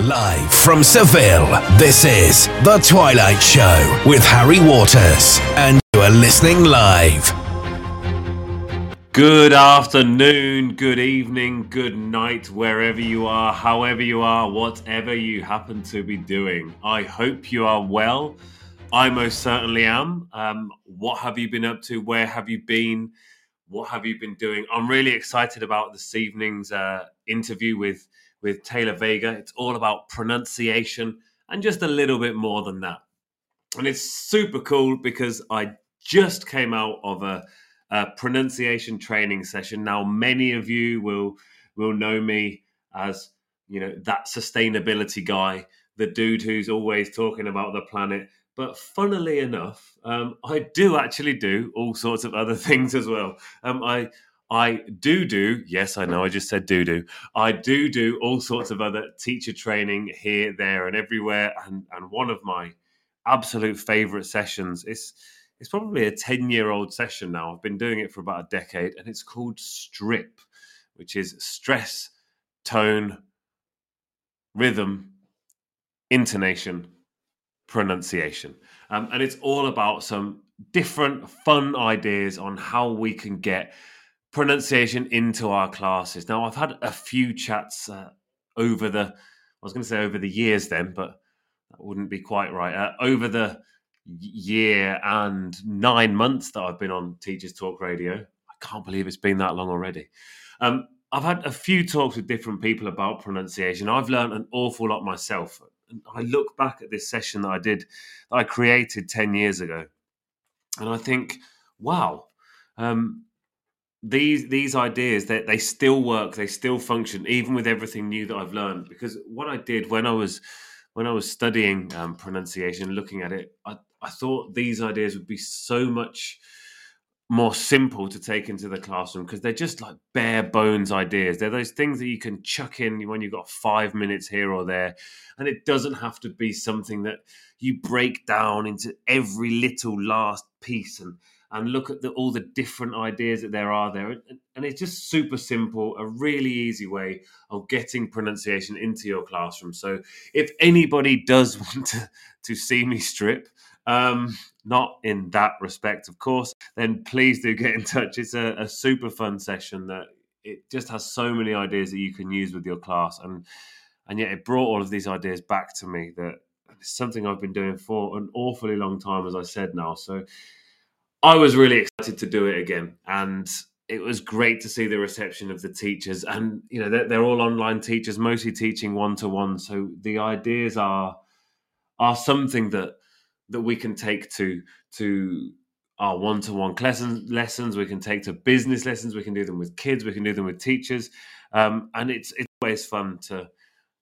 Live from Seville, this is The Twilight Show with Harry Waters, and you are listening live. Good afternoon, good evening, good night, wherever you are, however you are, whatever you happen to be doing. I hope you are well. I most certainly am. Um, what have you been up to? Where have you been? What have you been doing? I'm really excited about this evening's uh, interview with with Taylor Veigga. It's all about pronunciation and just a little bit more than that. And it's super cool because I just came out of a, a pronunciation training session. Now, many of you will will know me as you know that sustainability guy, the dude who's always talking about the planet. But funnily enough, um, I do actually do all sorts of other things as well. Um, I I do do, yes, I know I just said do do. I do do all sorts of other teacher training here, there, and everywhere. And, and one of my absolute favorite sessions is it's probably a 10 year old session now. I've been doing it for about a decade, and it's called STRIP, which is stress, tone, rhythm, intonation, pronunciation. Um, and it's all about some different fun ideas on how we can get pronunciation into our classes. Now, I've had a few chats uh, over the, I was going to say over the years then, but that wouldn't be quite right. Uh, over the year and nine months that I've been on Teachers Talk Radio, I can't believe it's been that long already. Um, I've had a few talks with different people about pronunciation. I've learned an awful lot myself. And I look back at this session that I did, that I created 10 years ago, and I think, wow, um, these these ideas that they, they still work they still function even with everything new that i've learned. Because what i did when i was when i was studying um, pronunciation looking at it I, I thought these ideas would be so much more simple to take into the classroom because they're just like bare bones ideas. They're those things that you can chuck in when you've got five minutes here or there and it doesn't have to be something that you break down into every little last piece and and look at the, all the different ideas that there are there. And, it's just super simple, a really easy way of getting pronunciation into your classroom. So if anybody does want to, to see me strip, um, not in that respect, of course, then please do get in touch. It's a, a super fun session that it just has so many ideas that you can use with your class. And, and yet it brought all of these ideas back to me that it's something I've been doing for an awfully long time, as I said now. So I was really excited to do it again, and it was great to see the reception of the teachers. And you know, they're, they're all online teachers, mostly teaching one to one. So the ideas are are something that that we can take to to our one to one lessons. We can take to business lessons. We can do them with kids. We can do them with teachers, um, and it's it's always fun to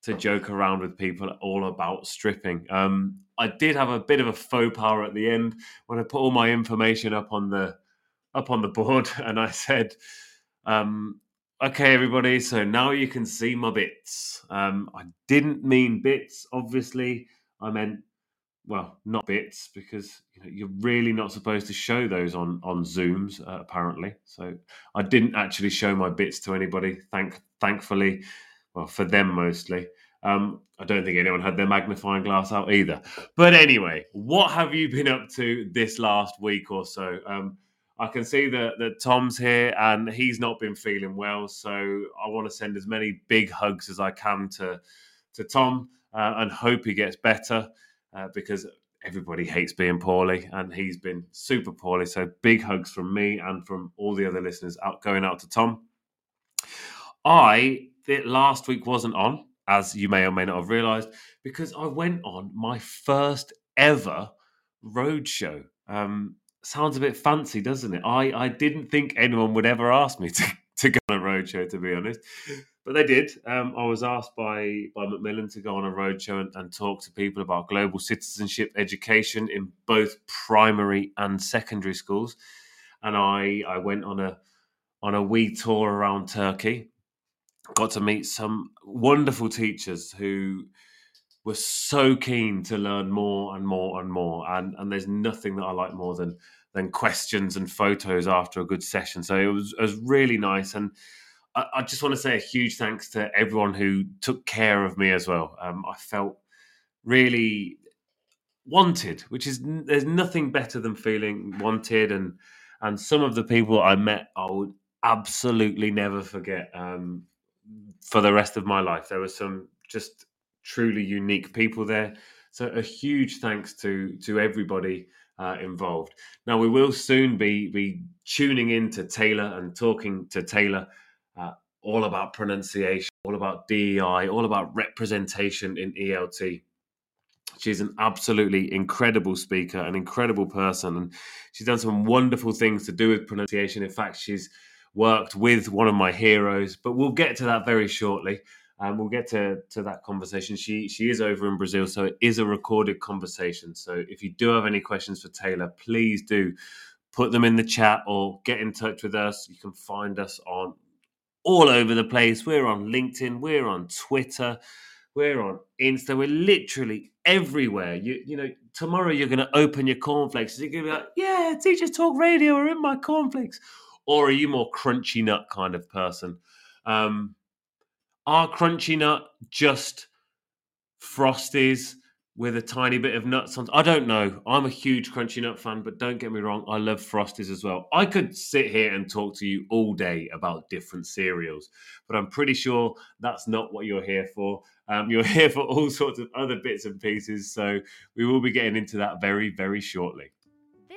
to joke around with people all about stripping. Um, I did have a bit of a faux pas at the end when I put all my information up on the up on the board, and I said, um, "Okay, everybody, so now you can see my bits." Um, I didn't mean bits, obviously. I meant well, not bits because you know, you're really not supposed to show those on on Zooms uh, apparently. So I didn't actually show my bits to anybody. Thank thankfully, well, for them mostly. Um, I don't think anyone had their magnifying glass out either. But anyway, what have you been up to this last week or so? Um, I can see that, that Tom's here and he's not been feeling well. So I want to send as many big hugs as I can to, to Tom uh, and hope he gets better uh, because everybody hates being poorly and he's been super poorly. So big hugs from me and from all the other listeners out going out to Tom. I last week wasn't on, as you may or may not have realised, because I went on my first ever road show. Um, sounds a bit fancy, doesn't it? I, I didn't think anyone would ever ask me to, to go on a road show, to be honest. But they did. Um, I was asked by, by Macmillan to go on a road show and, and talk to people about global citizenship education in both primary and secondary schools. And I, I went on a on a wee tour around Turkey got to meet some wonderful teachers who were so keen to learn more and more and more. And and there's nothing that I like more than than questions and photos after a good session. So it was it was really nice. And I, I, just want to say a huge thanks to everyone who took care of me as well. Um, I felt really wanted, which is there's nothing better than feeling wanted, and and some of the people I met, I would absolutely never forget um, for the rest of my life. There were some just truly unique people there. So a huge thanks to to everybody uh, involved. Now we will soon be be tuning in to Taylor and talking to Taylor uh, all about pronunciation, all about DEI, all about representation in ELT. She's an absolutely incredible speaker, an incredible person, and she's done some wonderful things to do with pronunciation. In fact, she's worked with one of my heroes, but we'll get to that very shortly. Um, we'll get to, to that conversation. She she is over in Brazil, so it is a recorded conversation. So if you do have any questions for Taylor, please do put them in the chat or get in touch with us. You can find us on all over the place. We're on LinkedIn, we're on Twitter, we're on Insta, we're literally everywhere. You you know, tomorrow you're to open your cornflakes. You're to be like, yeah, Teachers Talk Radio are in my cornflakes. Or are you more crunchy nut kind of person? Um, are crunchy nut just frosties with a tiny bit of nuts on? I don't know. I'm a huge crunchy nut fan, but don't get me wrong, I love frosties as well. I could sit here and talk to you all day about different cereals, but I'm pretty sure that's not what you're here for. Um, you're here for all sorts of other bits and pieces. So we will be getting into that very, very shortly.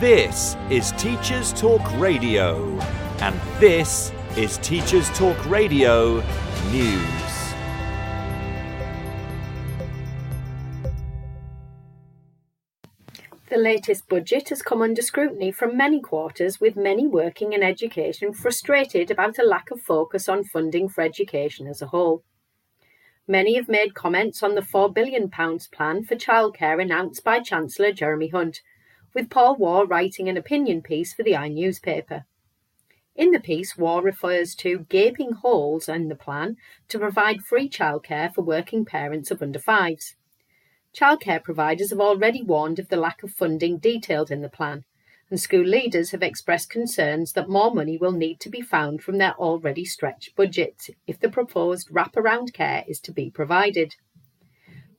This is Teachers Talk Radio, and this is Teachers Talk Radio News. The latest budget has come under scrutiny from many quarters, with many working in education frustrated about a lack of focus on funding for education as a whole. Many have made comments on the £4 billion plan for childcare announced by Chancellor Jeremy Hunt, with Paul Waugh writing an opinion piece for the i newspaper. In the piece, Waugh refers to gaping holes in the plan to provide free childcare for working parents of under fives. Childcare providers have already warned of the lack of funding detailed in the plan, and school leaders have expressed concerns that more money will need to be found from their already stretched budgets if the proposed wraparound care is to be provided.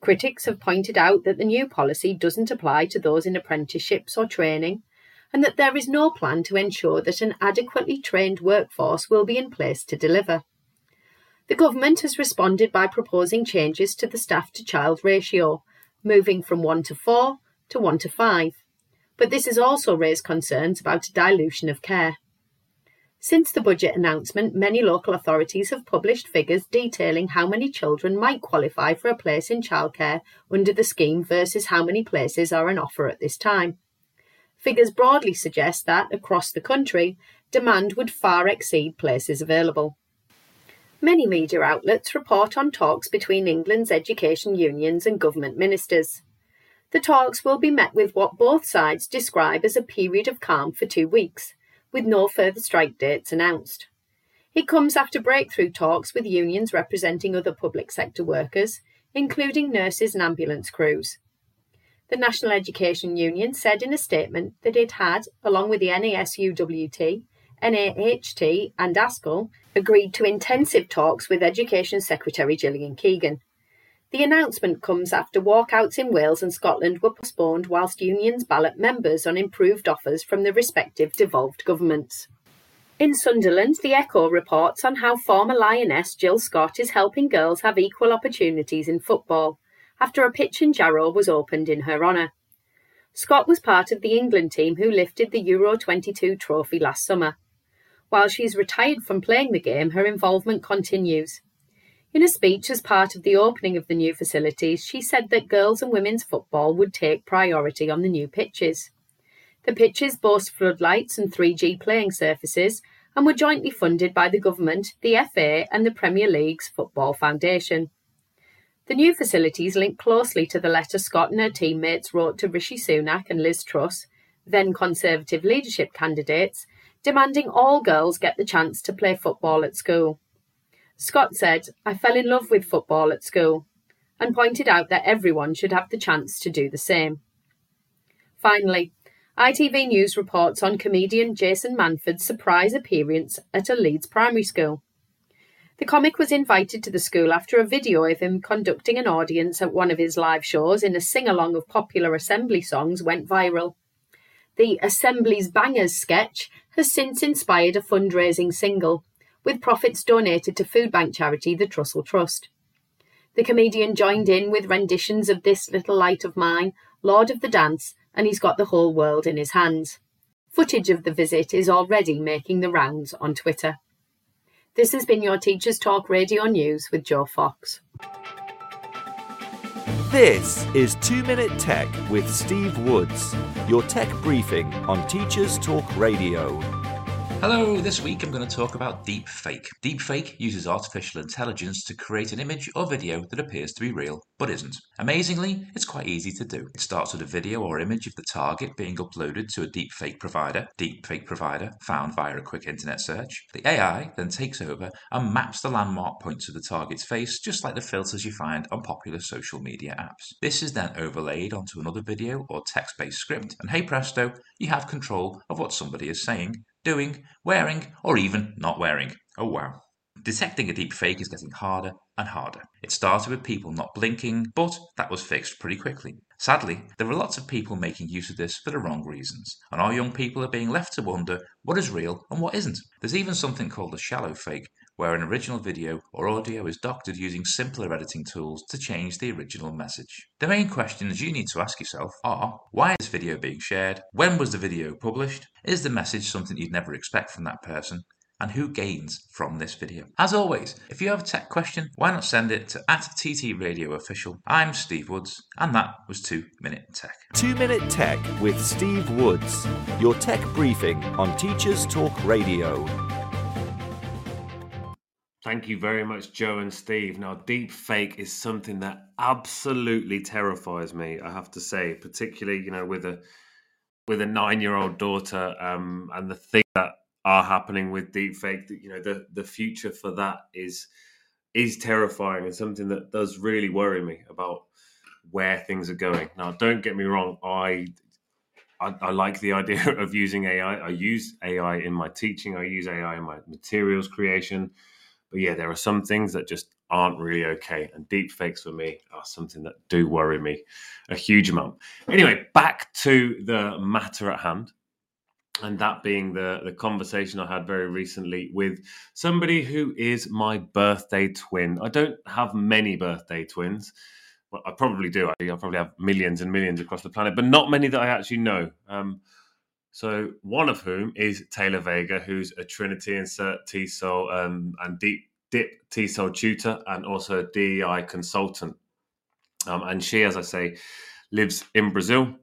Critics have pointed out that the new policy doesn't apply to those in apprenticeships or training, and that there is no plan to ensure that an adequately trained workforce will be in place to deliver. The government has responded by proposing changes to the staff to child ratio, moving from 1 to 4 to 1 to 5 but this has also raised concerns about a dilution of care. Since the budget announcement, many local authorities have published figures detailing how many children might qualify for a place in childcare under the scheme versus how many places are on offer at this time. Figures broadly suggest that, across the country, demand would far exceed places available. Many media outlets report on talks between England's education unions and government ministers. The talks will be met with what both sides describe as a period of calm for two weeks, with no further strike dates announced. It comes after breakthrough talks with unions representing other public sector workers, including nurses and ambulance crews. The National Education Union said in a statement that it had, along with the NASUWT, NAHT, and ASCL, agreed to intensive talks with Education Secretary Gillian Keegan. The announcement comes after walkouts in Wales and Scotland were postponed whilst unions ballot members on improved offers from the respective devolved governments. In Sunderland, the Echo reports on how former Lioness Jill Scott is helping girls have equal opportunities in football after a pitch in Jarrow was opened in her honour. Scott was part of the England team who lifted the Euro 22 trophy last summer. While she's retired from playing the game, her involvement continues. In a speech as part of the opening of the new facilities, she said that girls and women's football would take priority on the new pitches. The pitches boast floodlights and 3G playing surfaces and were jointly funded by the government, the FA, and the Premier League's Football Foundation. The new facilities link closely to the letter Scott and her teammates wrote to Rishi Sunak and Liz Truss, then Conservative leadership candidates, demanding all girls get the chance to play football at school. Scott said, I fell in love with football at school, and pointed out that everyone should have the chance to do the same. Finally, ITV News reports on comedian Jason Manford's surprise appearance at a Leeds primary school. The comic was invited to the school after a video of him conducting an audience at one of his live shows in a sing along of popular assembly songs went viral. The Assembly's Bangers sketch has since inspired a fundraising single, with profits donated to food bank charity the Trussell Trust. The comedian joined in with renditions of This Little Light of Mine, Lord of the Dance, and he's got the whole world in his hands. Footage of the visit is already making the rounds on Twitter. This has been your Teachers Talk Radio News with Joe Fox. This is 2 Minute Tech with Steve Woods, your tech briefing on Teachers Talk Radio. Hello, this week I'm going to talk about deepfake. Deepfake uses artificial intelligence to create an image or video that appears to be real but isn't. Amazingly, it's quite easy to do. It starts with a video or image of the target being uploaded to a deepfake provider, deepfake provider found via a quick internet search. The AI then takes over and maps the landmark points of the target's face just like the filters you find on popular social media apps. This is then overlaid onto another video or text-based script and hey presto, you have control of what somebody is saying doing, wearing, or even not wearing. Oh wow. Detecting a deep fake is getting harder and harder. It started with people not blinking, but that was fixed pretty quickly. Sadly, there are lots of people making use of this for the wrong reasons, and our young people are being left to wonder what is real and what isn't. There's even something called a shallow fake, where an original video or audio is doctored using simpler editing tools to change the original message. The main questions you need to ask yourself are why is this video being shared? When was the video published? Is the message something you'd never expect from that person? and who gains from this video. As always, if you have a tech question, why not send it to at TT Radio Official. I'm Steve Woods, and that was 2 Minute Tech. 2 Minute Tech with Steve Woods, your tech briefing on Teachers Talk Radio. Thank you very much, Joe and Steve. Now, deep fake is something that absolutely terrifies me. I have to say, particularly you know with a with a nine year old daughter, um, and the things that are happening with deep fake. You know, the the future for that is is terrifying and something that does really worry me about where things are going. Now, don't get me wrong, I I, I, like the idea of using AI. I use AI in my teaching. I use AI in my materials creation. But yeah, there are some things that just aren't really okay. And deep fakes for me are something that do worry me a huge amount. Anyway, back to the matter at hand. And that being the, the conversation I had very recently with somebody who is my birthday twin. I don't have many birthday twins. Well, I probably do. I probably have millions and millions across the planet, but not many that I actually know. Um, so one of whom is Taylor Veigga, who's a Trinity CertTESOL um, and Deep Dip TESOL tutor and also a DEI consultant. Um, and she, as I say, lives in Brazil.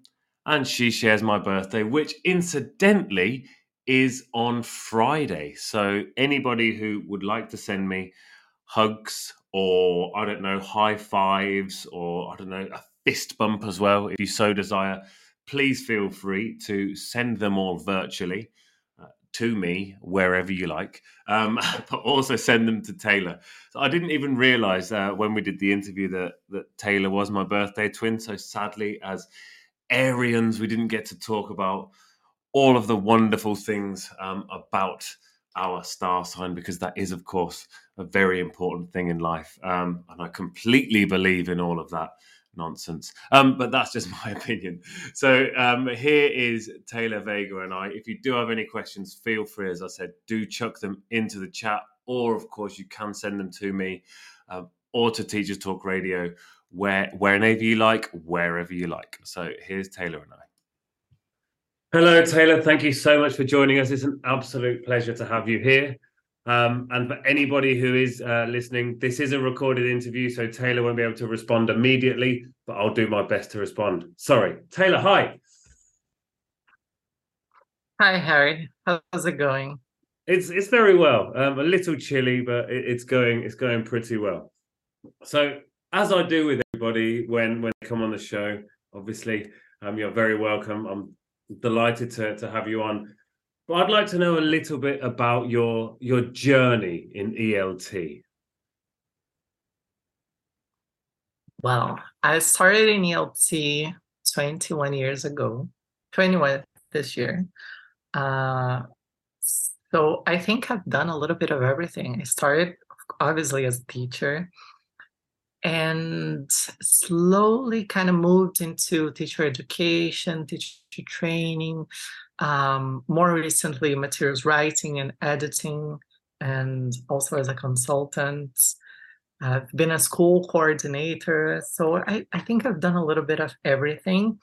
And she shares my birthday, which incidentally is on Friday. So anybody who would like to send me hugs or I don't know, high fives or I don't know, a fist bump as well, if you so desire, please feel free to send them all virtually uh, to me wherever you like, um, but also send them to Taylor. So I didn't even realize uh, when we did the interview that that Taylor was my birthday twin. So sadly, as Arians, we didn't get to talk about all of the wonderful things um, about our star sign because that is, of course, a very important thing in life, um, and I completely believe in all of that nonsense. Um, but that's just my opinion. So um, here is Taylor Veigga and I. If you do have any questions, feel free, as I said, do chuck them into the chat, or of course you can send them to me um, or to Teachers Talk Radio, where wherever you like, wherever you like. So here's Taylor and I. Hello, Taylor. Thank you so much for joining us. It's an absolute pleasure to have you here. Um, and for anybody who is uh, listening, this is a recorded interview, so Taylor won't be able to respond immediately, but I'll do my best to respond. Sorry. Taylor, hi. Hi, Harry. How's it going? It's it's very well. Um, a little chilly, but it, it's going it's going pretty well. So as I do with everybody when when they come on the show, obviously um, you're very welcome. I'm delighted to to have you on. But I'd like to know a little bit about your your journey in ELT. Well, I started in ELT 21 years ago, 21 this year. Uh, so I think I've done a little bit of everything. I started obviously as a teacher and slowly kind of moved into teacher education, teacher training, um, more recently materials writing and editing, and also as a consultant. I've been a school coordinator. So I, I think I've done a little bit of everything,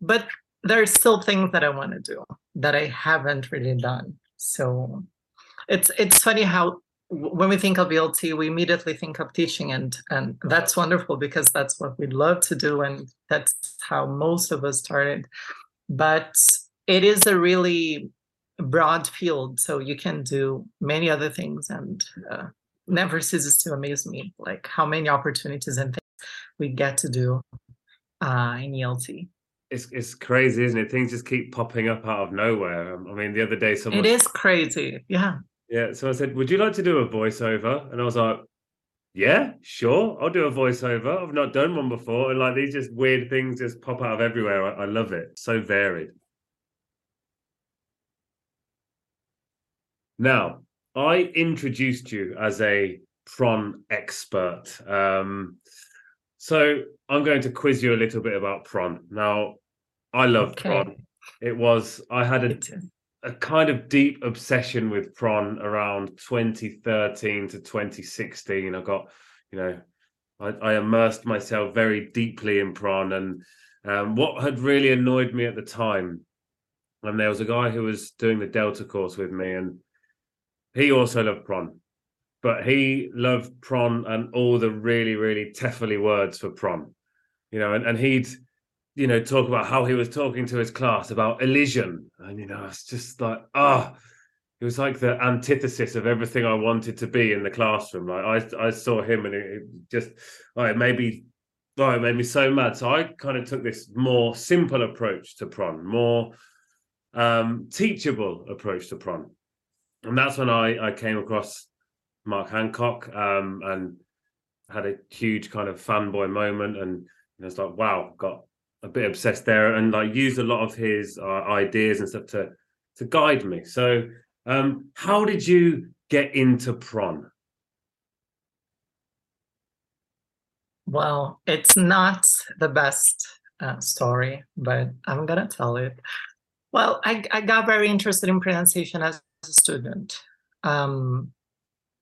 but there are still things that I want to do that I haven't really done. So it's it's funny how when we think of ELT, we immediately think of teaching, and and that's wonderful because that's what we love to do, and that's how most of us started. But it is a really broad field, so you can do many other things, and uh, never ceases to amaze me, like how many opportunities and things we get to do uh, in ELT. It's it's crazy, isn't it? Things just keep popping up out of nowhere. Um, I mean, the other day, someone it is crazy, yeah. Yeah, so I said, "Would you like to do a voiceover?" And I was like, "Yeah, sure, I'll do a voiceover. I've not done one before." And like these just weird things just pop out of everywhere. I, I love it. So varied. Now, I introduced you as a pron expert. Um, so I'm going to quiz you a little bit about pron. Now, I love okay. pron. It was I had a a kind of deep obsession with pron around 2013 to 2016. I got, you know, I, I immersed myself very deeply in pron, and um, what had really annoyed me at the time, and there was a guy who was doing the Delta course with me, and he also loved pron, but he loved pron and all the really, really teffily words for pron, you know, and, and he'd, you know, talk about how he was talking to his class about elision. And, you know, it's just like, ah, oh, it was like the antithesis of everything I wanted to be in the classroom. Like I, I saw him and it, just, oh, it made me, oh, it made me so mad. So I kind of took this more simple approach to pron, more um, teachable approach to pron and that's when I I came across Mark Hancock um, and had a huge kind of fanboy moment, and I was like, wow, got a bit obsessed there, and like used a lot of his uh, ideas and stuff to to guide me. So, um, how did you get into pron? Well, it's not the best uh, story, but I'm gonna tell it. Well, I, I got very interested in pronunciation as a student. Um,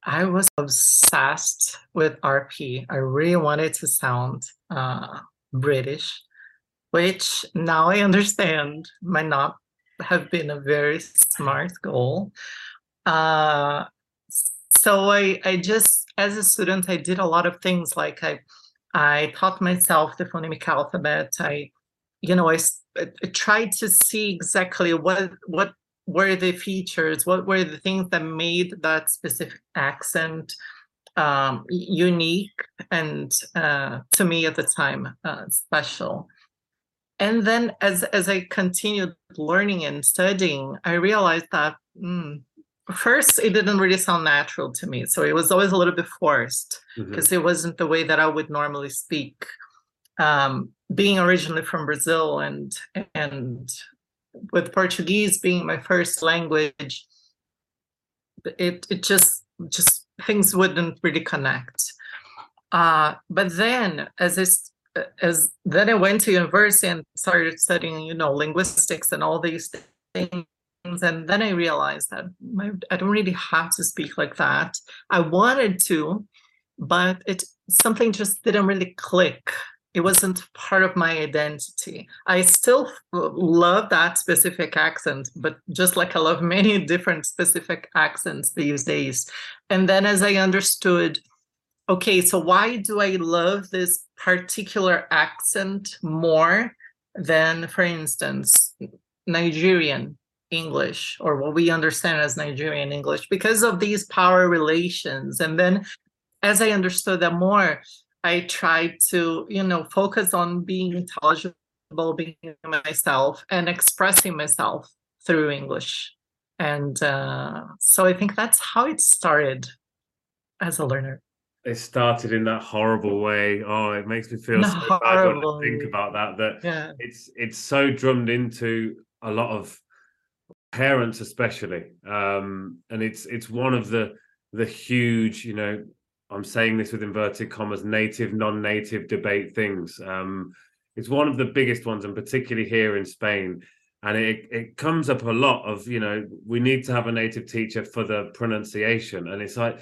I was obsessed with RP. I really wanted to sound uh, British, which now I understand might not have been a very smart goal. Uh, so I, I just, as a student, I did a lot of things like I, I taught myself the phonemic alphabet. I, you know, I, I tried to see exactly what what were the features? What were the things that made that specific accent um, unique and uh, to me at the time uh, special? And then as as I continued learning and studying, I realized that mm, first it didn't really sound natural to me. So it was always a little bit forced because mm-hmm. it wasn't the way that I would normally speak. Um, being originally from Brazil and and with Portuguese being my first language, it it just just things wouldn't really connect. Uh, but then as I, as then I went to university and started studying, you know, linguistics and all these things. And then I realized that I don't really have to speak like that. I wanted to, but it something just didn't really click it wasn't part of my identity. I still love that specific accent, but just like I love many different specific accents these days. And then as I understood, okay, so why do I love this particular accent more than, for instance, Nigerian? English or what we understand as Nigerian English because of these power relations. And then as I understood that more, I tried to, you know, focus on being intelligible, being myself and expressing myself through English. And uh, so I think that's how it started as a learner. It started in that horrible way. Oh, it makes me feel so bad when I think about that. That yeah. it's it's so drummed into a lot of parents, especially, um, and it's it's one of the the huge, you know, I'm saying this with inverted commas, native, non-native debate things. Um, it's one of the biggest ones, and particularly here in Spain. And it, it comes up a lot of, you know, we need to have a native teacher for the pronunciation. And it's like,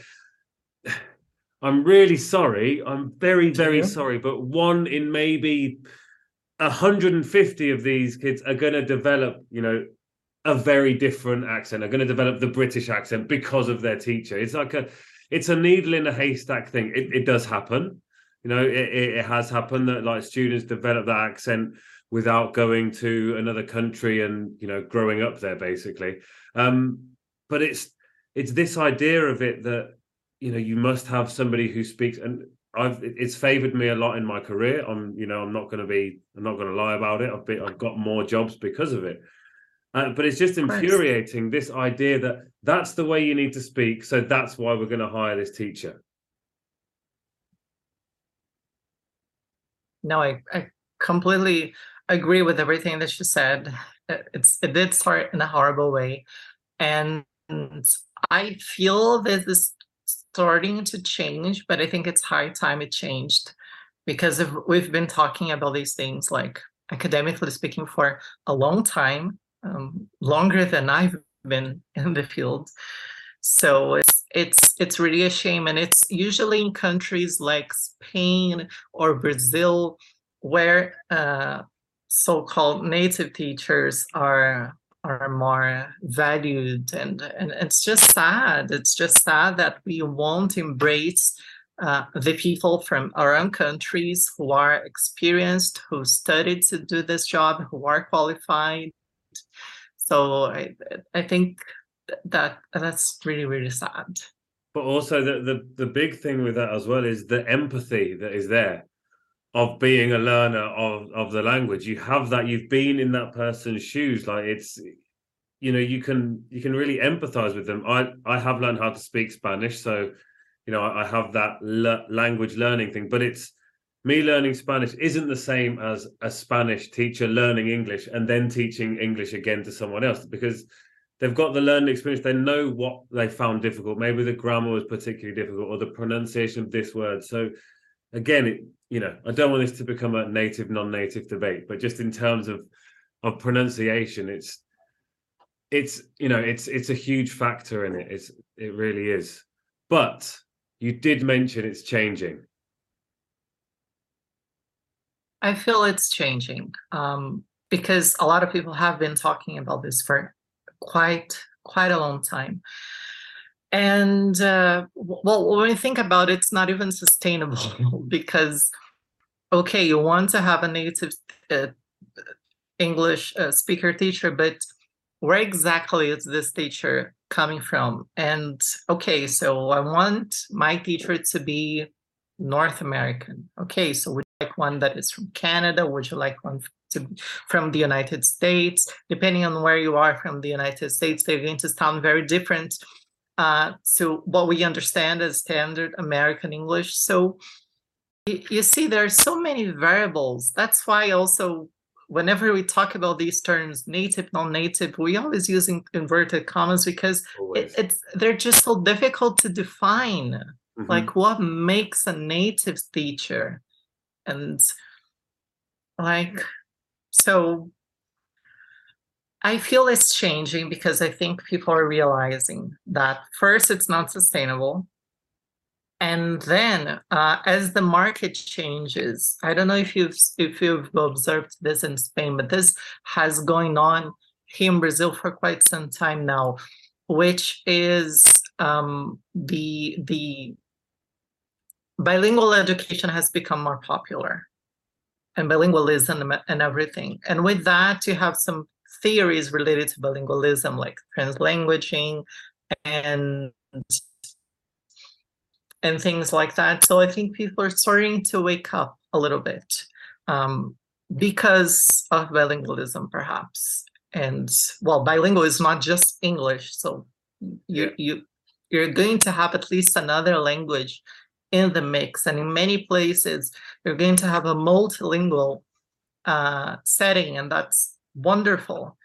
I'm really sorry. I'm very, very sorry. But one in maybe 150 of these kids are going to develop, you know, a very different accent, are going to develop the British accent because of their teacher. It's like a, it's a needle in a haystack thing. It, it does happen. You know, it, it has happened that like students develop that accent without going to another country and you know growing up there basically. Um, but it's it's this idea of it that you know you must have somebody who speaks and I've it's favored me a lot in my career. I'm you know I'm not going to be I'm not going to lie about it. I've been I've got more jobs because of it. Uh, but it's just infuriating this idea that that's the way you need to speak. So that's why we're going to hire this teacher. No, I, I completely agree with everything that you said. It's it did start in a horrible way, and I feel this is starting to change. But I think it's high time it changed because we've been talking about these things like academically speaking for a long time um, longer than I've been in the field. So it's it's it's really a shame, and it's usually in countries like Spain or Brazil where uh, so-called native teachers are are more valued, and and it's just sad. It's just sad that we won't embrace uh, the people from our own countries who are experienced, who studied to do this job, who are qualified, so I I think that that's really really sad. But also the the the big thing with that as well is the empathy that is there of being a learner of of the language. You have that. You've been in that person's shoes. Like it's you know you can you can really empathize with them. I I have learned how to speak Spanish, so you know I, I have that le- language learning thing. But it's me learning Spanish isn't the same as a Spanish teacher learning English and then teaching English again to someone else because they've got the learning experience. They know what they found difficult. Maybe the grammar was particularly difficult or the pronunciation of this word. So again, it, you know, I don't want this to become a native, non-native debate, but just in terms of of pronunciation, it's it's you know, it's it's a huge factor in it. It's it really is. But you did mention it's changing I feel it's changing um, because a lot of people have been talking about this for quite quite a long time. And uh, well, when you think about it, it's not even sustainable because, okay, you want to have a native uh, English uh, speaker teacher, but where exactly is this teacher coming from? And okay, so I want my teacher to be North American. Okay, so we like one that is from Canada? Would you like one to, from the United States? Depending on where you are from the United States, they're going to sound very different uh, to what we understand as standard American English. So you, see, there are so many variables. That's why also whenever we talk about these terms native non-native we always use inverted commas because it, it's they're just so difficult to define mm-hmm. like what makes a native teacher and like so I feel it's changing because I think people are realizing that first it's not sustainable. And then uh, as the market changes, I don't know if you've if you've observed this in Spain, but this has going on here in Brazil for quite some time now, which is um, the the bilingual education has become more popular and bilingualism and everything. And with that, you have some theories related to bilingualism, like translanguaging and and things like that. So I think people are starting to wake up a little bit um, because of bilingualism, perhaps. And well, bilingual is not just English, so you you you're going to have at least another language in the mix. And in many places, you're going to have a multilingual uh, setting, and that's wonderful.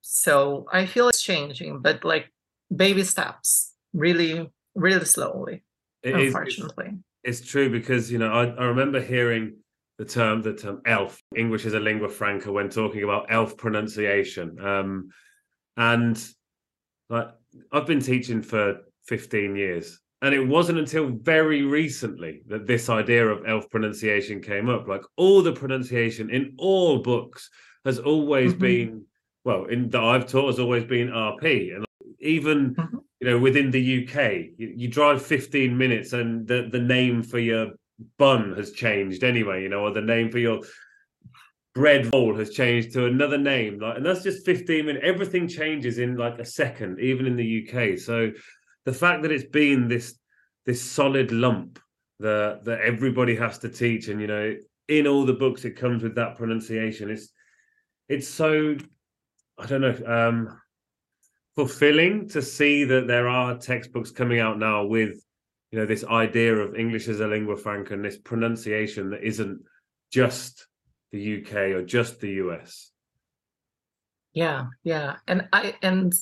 So I feel it's changing, but like baby steps, really, really slowly. It unfortunately, is, it's, true because you know I, I remember hearing the term the term elf English is a lingua franca when talking about elf pronunciation, um, and like I've been teaching for 15 years and it wasn't until very recently that this idea of elf pronunciation came up like all the pronunciation in all books has always mm-hmm. been well in that i've taught has always been rp and even mm-hmm. you know within the uk you, you, drive 15 minutes and the, the name for your bun has changed anyway you know or the name for your bread roll has changed to another name like and that's just 15 minutes everything changes in like a second even in the uk so the fact that it's been this this solid lump that that everybody has to teach and you know in all the books it comes with that pronunciation it's it's so i don't know um fulfilling to see that there are textbooks coming out now with you know this idea of english as a lingua franca and this pronunciation that isn't just the uk or just the us yeah yeah. And i and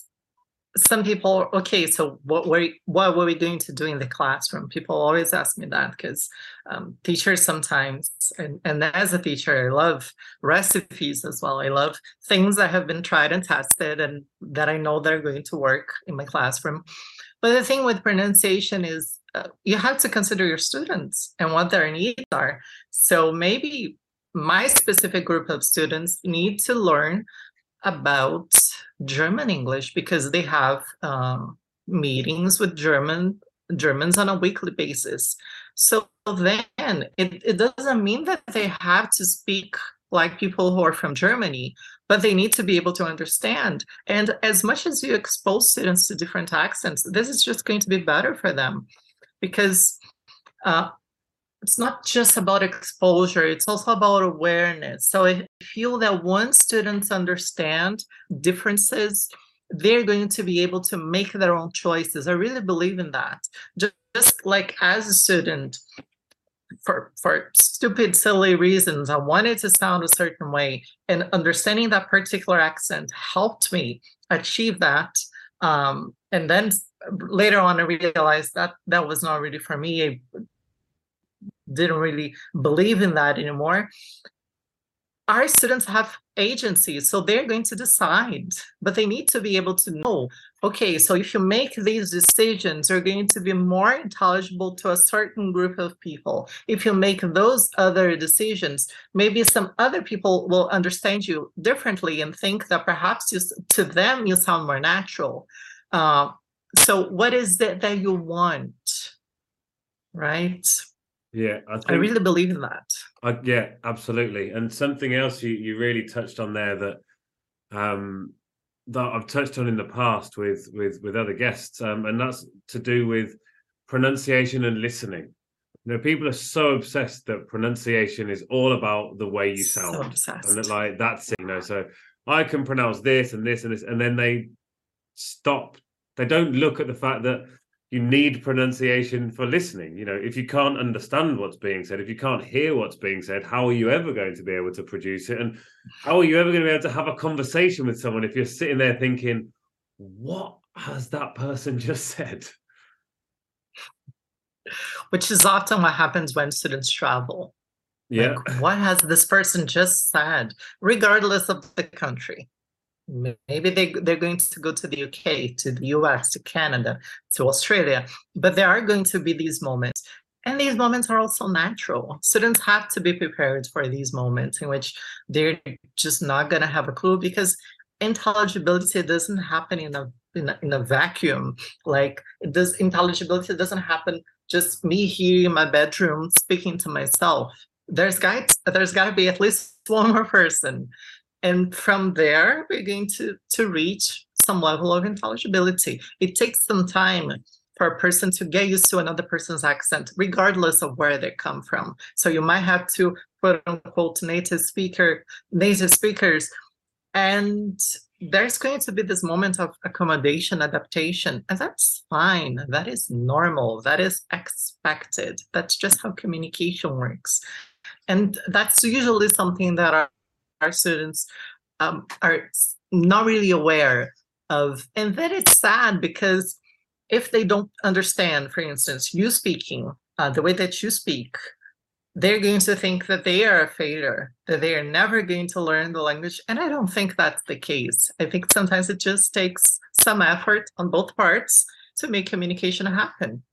some people okay so what were what were we going to do in the classroom? People always ask me that because um, teachers sometimes and, and as a teacher i love recipes as well. I love things that have been tried and tested and that i know that are going to work in my classroom. But the thing with pronunciation is uh, you have to consider your students and what their needs are. So maybe my specific group of students need to learn about German English because they have um, meetings with German Germans on a weekly basis. So then it, it doesn't mean that they have to speak like people who are from Germany, but they need to be able to understand. And as much as you expose students to different accents, this is just going to be better for them because uh, it's not just about exposure it's also about awareness. So i feel that once students understand differences they're going to be able to make their own choices. I really believe in that. Just, just like as a student for for stupid silly reasons i wanted to sound a certain way and understanding that particular accent helped me achieve that um, and then later on i realized that that was not really for me didn't really believe in that anymore. Our students have agencies so they're going to decide but they need to be able to know okay so if you make these decisions you're going to be more intelligible to a certain group of people. If you make those other decisions maybe some other people will understand you differently and think that perhaps you, to them you sound more natural. Uh, so what is it that you want? Right yeah, I, I really believe in that. I, yeah, absolutely. And something else you, you really touched on there that um, that I've touched on in the past with with with other guests, um, and that's to do with pronunciation and listening. You know, people are so obsessed that pronunciation is all about the way you sound, so and that like that's it, you know. So I can pronounce this and this and this, and then they stop. They don't look at the fact that you need pronunciation for listening. You know, if you can't understand what's being said, if you can't hear what's being said, how are you ever going to be able to produce it? And how are you ever going to be able to have a conversation with someone if you're sitting there thinking, what has that person just said? Which is often what happens when students travel. Yeah. Like, what has this person just said, regardless of the country? Maybe they, they're going to go to the uk to the us to canada to australia but there are going to be these moments. And these moments are also natural. Students have to be prepared for these moments in which they're just not going to have a clue because intelligibility doesn't happen in a, in a in a vacuum. Like this intelligibility doesn't happen just me here in my bedroom speaking to myself. There's got there's got to be at least one more person and from there we're going to to reach some level of intelligibility. It takes some time for a person to get used to another person's accent regardless of where they come from. So you might have to quote unquote native speaker native speakers and there's going to be this moment of accommodation adaptation and that's fine. That is normal. That is expected. That's just how communication works. And that's usually something that our, our students um, are not really aware of and then it's sad because if they don't understand for instance you speaking uh, the way that you speak they're going to think that they are a failure, that they are never going to learn the language. And I don't think that's the case. I think sometimes it just takes some effort on both parts to make communication happen.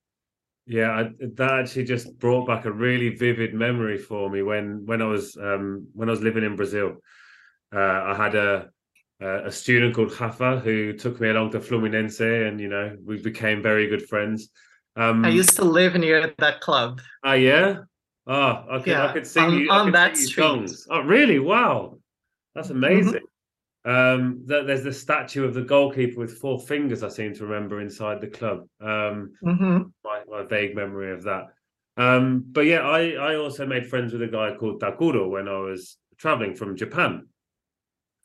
Yeah, I, that actually just brought back a really vivid memory for me when when I was um, when I was living in Brazil. Uh, I had a a student called Rafa who took me along to Fluminense, and you know we became very good friends. Um, I used to live near that club. Ah, uh, yeah. Oh, I could, yeah, I could sing on, you, on that sing songs. Oh, really? Wow, that's mm-hmm. amazing. Mm-hmm. Um, there's the statue of the goalkeeper with four fingers. I seem to remember inside the club. Um, mm-hmm. my, my, vague memory of that. Um, but yeah, I I also made friends with a guy called Takuro when I was traveling from Japan,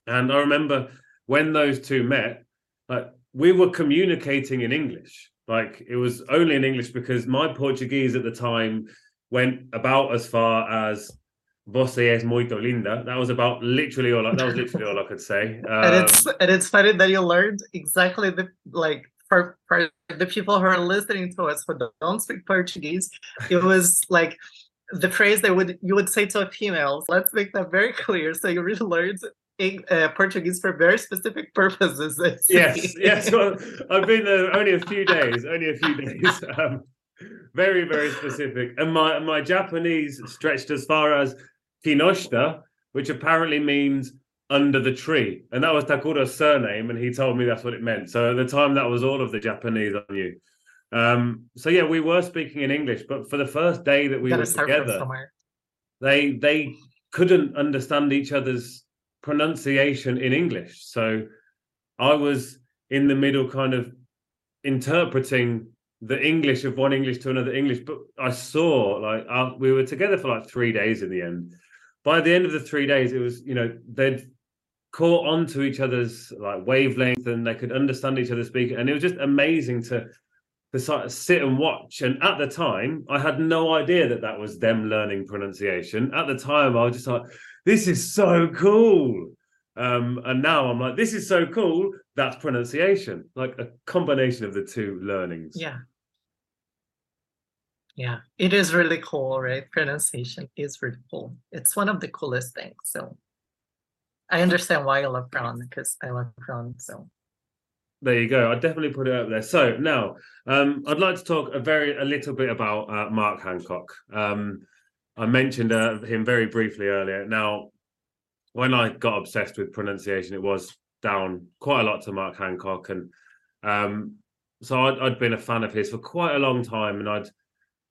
and I remember when those two met, like we were communicating in English. Like it was only in English because my Portuguese at the time went about as far as Você es muito linda. That was about literally all. I, that was literally all I could say. Um, and it's and it's funny that you learned exactly the like for for the people who are listening to us who don't speak Portuguese. It was like the phrase that would you would say to a female. Let's make that very clear. So you really learned uh, Portuguese for very specific purposes. Yes, yes. Well, I've been there only a few days. Only a few days. Um, very, very specific. And my my Japanese stretched as far as Kinoshita, which apparently means under the tree. And that was Takuro's surname, and he told me that's what it meant. So at the time, that was all of the Japanese I knew. Um, so yeah, we were speaking in English, but for the first day that we were together, they they couldn't understand each other's pronunciation in English. So I was in the middle, kind of interpreting the English of one English to another English. But I saw like uh, we were together for like three days in the end. By the end of the three days, it was you know they'd caught on to each other's like wavelength and they could understand each other speaking, and it was just amazing to to sit and watch. And at the time, I had no idea that that was them learning pronunciation. At the time, I was just like, "This is so cool." Um, and now I'm like, this is so cool. That's pronunciation, like a combination of the two learnings. Yeah. Yeah, it is really cool, right? Pronunciation is really cool. It's one of the coolest things. So I understand why you love pron because I love pron. So there you go. I definitely put it up there. So now um, I'd like to talk a very a little bit about uh, Mark Hancock. Um, I mentioned uh, him very briefly earlier. Now, when I got obsessed with pronunciation, it was down quite a lot to Mark Hancock, and um, so I'd, I'd been a fan of his for quite a long time, and I'd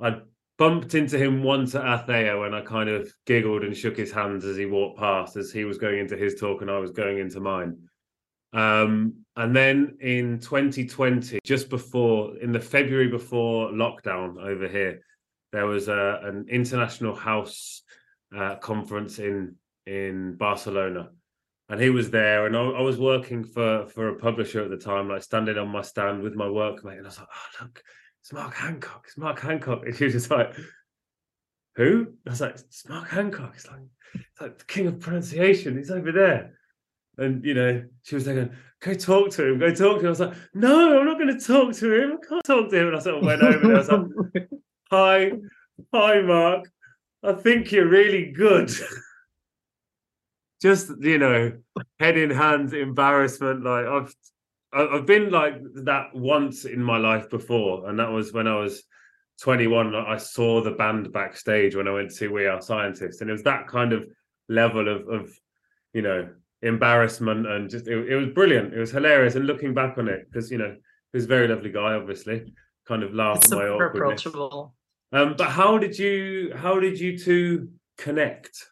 I bumped into him once at Athea when I kind of giggled and shook his hands as he walked past, as he was going into his talk and I was going into mine. Um, and then in 2020, just before, in the February before lockdown over here, there was a, an international house uh, conference in in Barcelona, and he was there, and I, I, was working for for a publisher at the time, like standing on my stand with my workmate, and I was like, "Oh, look, it's Mark Hancock. It's Mark Hancock. And she was just like, who? I was like, it's Mark Hancock. It's like, it's like the king of pronunciation. He's over there. And, you know, she was like, go talk to him. Go talk to him. I was like, no, I'm not going to talk to him. I can't talk to him. And I sort of went over and I was like, hi, hi, Mark. I think you're really good. Just, you know, head in hands, embarrassment. Like, I've I've been like that once in my life before, and that was when I was 21. I saw the band backstage when I went to see We Are Scientists, and it was that kind of level of, of you know, embarrassment and just it, it was brilliant. It was hilarious, and looking back on it, because you know, he was a very lovely guy, obviously, kind of laughed at my awkwardness. Approachable. Um, but how did you how did you two connect?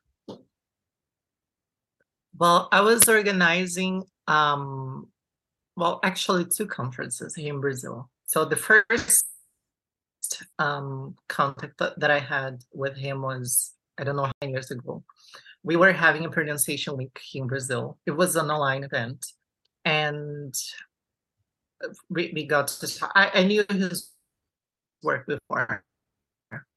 Well, I was organizing, um, well, actually, two conferences here in Brazil. So the first um, contact that, I had with him was, I don't know how many years ago. We were having a pronunciation week here in Brazil. It was an online event. And we, we got to, I, I knew his work before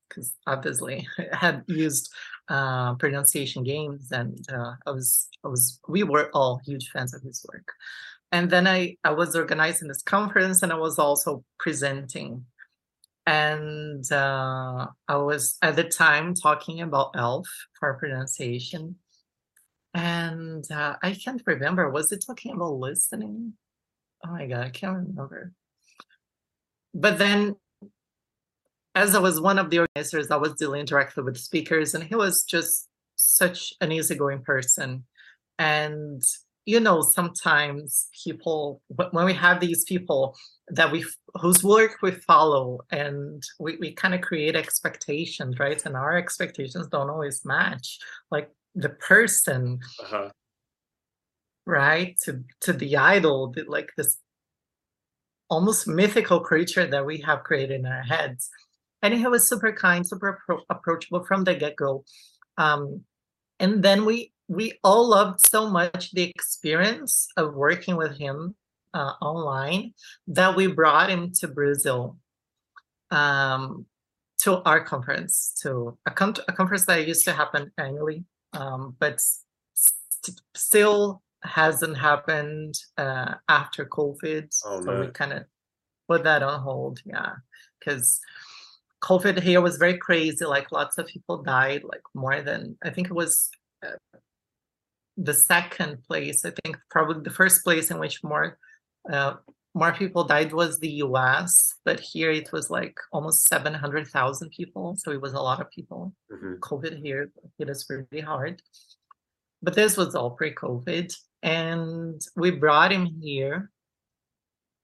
because obviously I had used uh, pronunciation games, and uh, I was I was we were all huge fans of his work. And then I I was organizing this conference, and I was also presenting. And uh, I was at the time talking about ELF for pronunciation, and uh, I can't remember. Was it talking about listening? Oh my god, I can't remember. But then as I was one of the organizers, I was dealing directly with speakers, and he was just such an easygoing person. And you know, sometimes people, when we have these people that we whose work we follow, and we, we kind of create expectations, right? And our expectations don't always match, like the person, uh-huh. right? To to the idol, like this almost mythical creature that we have created in our heads and he was super kind, super appro- approachable from the get go. Um, and then we we all loved so much the experience of working with him uh, online that we brought him to Brazil um, to our conference, to a, con- a, conference that used to happen annually, um, but st- still hasn't happened uh, after COVID. Oh, so we kind of put that on hold. Yeah, because COVID here was very crazy. Like lots of people died, like more than I think it was uh, the second place. I think probably the first place in which more uh, more people died was the U.S., but here it was like almost seven hundred thousand people. So it was a lot of people. Mm-hmm. COVID here hit us really hard, but this was all pre-COVID, and we brought him here.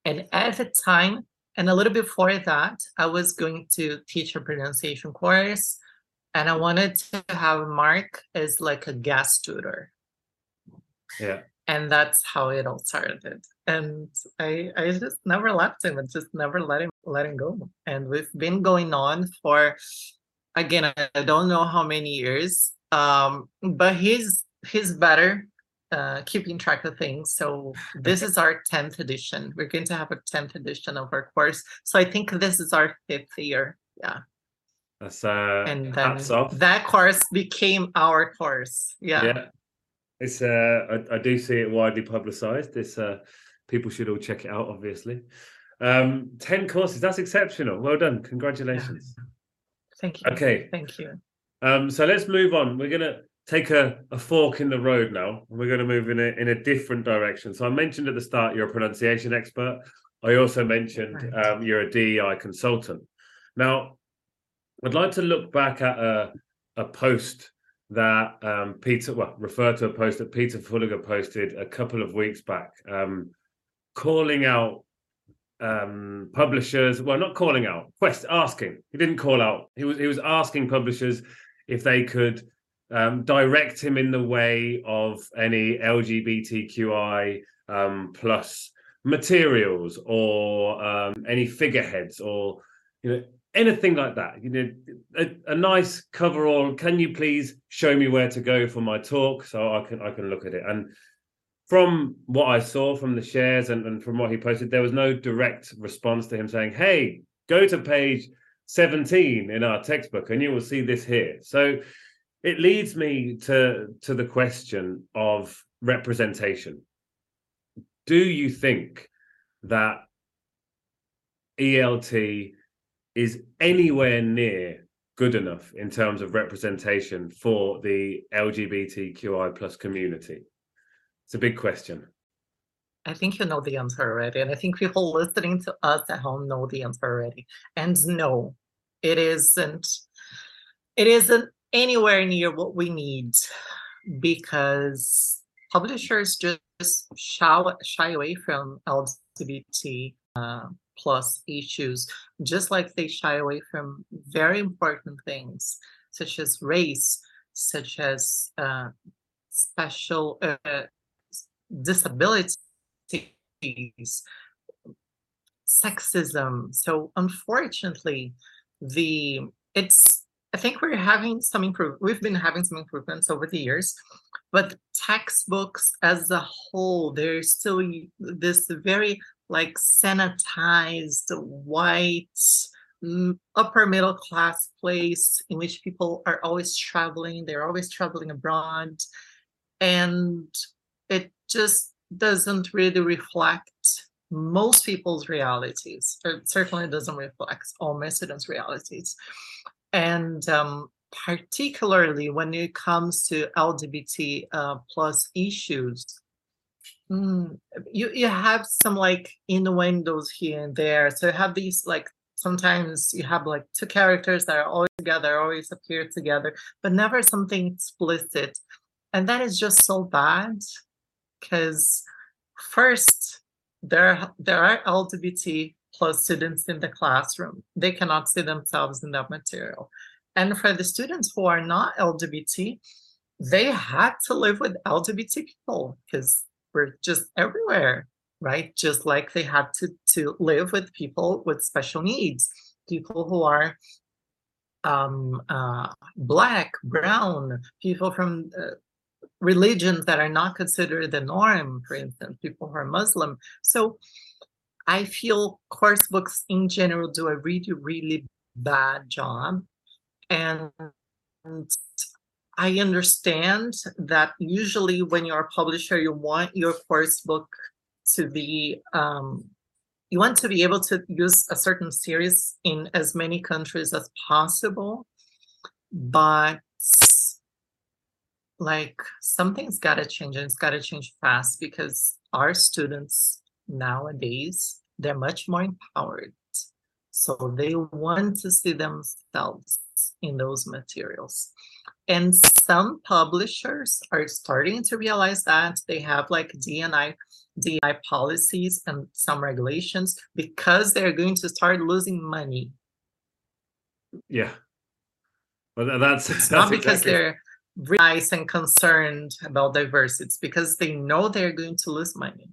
And at the time, and a little before that, I was going to teach a pronunciation course, and I wanted to have Mark as like a guest tutor. Yeah. And that's how it all started. And I I just never left him. I just never let him let him go. And we've been going on for again, I don't know how many years. Um, but he's he's better uh, keeping track of things. So this is our 10th edition. We're going to have a 10th edition of our course. So I think this is our fifth year. Yeah. That's uh and then that course became our course. Yeah. Yeah. It's uh I, I do see it widely publicized. This uh people should all check it out, obviously. Um 10 courses, that's exceptional. Well done. Congratulations. Thank you. Okay. Thank you. Um, so let's move on. We're gonna take a, a fork in the road now. and We're going to move in a in a different direction. So I mentioned at the start you're a pronunciation expert. I also mentioned right. um, you're a DEI consultant. Now, I'd like to look back at a a post that um, Peter, well, refer to a post that Peter Fullagar posted a couple of weeks back, um, calling out um, publishers. Well, not calling out, quest asking. He didn't call out. He was he was asking publishers if they could um, direct him in the way of any LGBTQI um, plus materials or um, any figureheads or you know anything like that. You know, a, a, nice coverall. Can you please show me where to go for my talk so I can I can look at it and. From what I saw from the shares and, and from what he posted, there was no direct response to him saying, Hey, go to page 17 in our textbook and you will see this here. So it leads me to to the question of representation do you think that ELT is anywhere near good enough in terms of representation for the LGBTQI plus community? It's a big question. I think you know the answer already, and I think people listening to us at home know the answer already. And no, it isn't. It isn't anywhere near what we need because publishers just shy, shy away from LGBT uh, plus issues, just like they shy away from very important things such as race, such as uh, special uh, disabilities, sexism. So unfortunately, the it's I think we're having some improve. We've been having some improvements over the years, but textbooks as a whole, there's still this very like sanitized white upper middle class place in which people are always traveling. They're always traveling abroad, and it just doesn't really reflect most people's realities. It certainly doesn't reflect all my students' realities. And um, particularly when it comes to LGBT uh, plus issues, mm, you, you have some like innuendos here and there. So you have these like sometimes you have like two characters that are always together, always appear together, but never something explicit. And that is just so bad because first there there are LGBT plus students in the classroom. They cannot see themselves in that material. And for the students who are not LGBT, they had to live with LGBT people because we're just everywhere, right? Just like they had to, to live with people with special needs, people who are um, uh, black, brown, people from uh, religions that are not considered the norm, for instance, people who are Muslim. So I feel course books in general do a really, really bad job. And I understand that usually when you're a publisher, you want your course book to be, um, you want to be able to use a certain series in as many countries as possible. But like something's got to change and it's got to change fast because our students nowadays they're much more empowered so they want to see themselves in those materials and some publishers are starting to realize that they have like DNI DI policies and some regulations because they're going to start losing money. Yeah. Well, that's, that's not because they're nice and concerned about diversity. It's because they know they're going to lose money.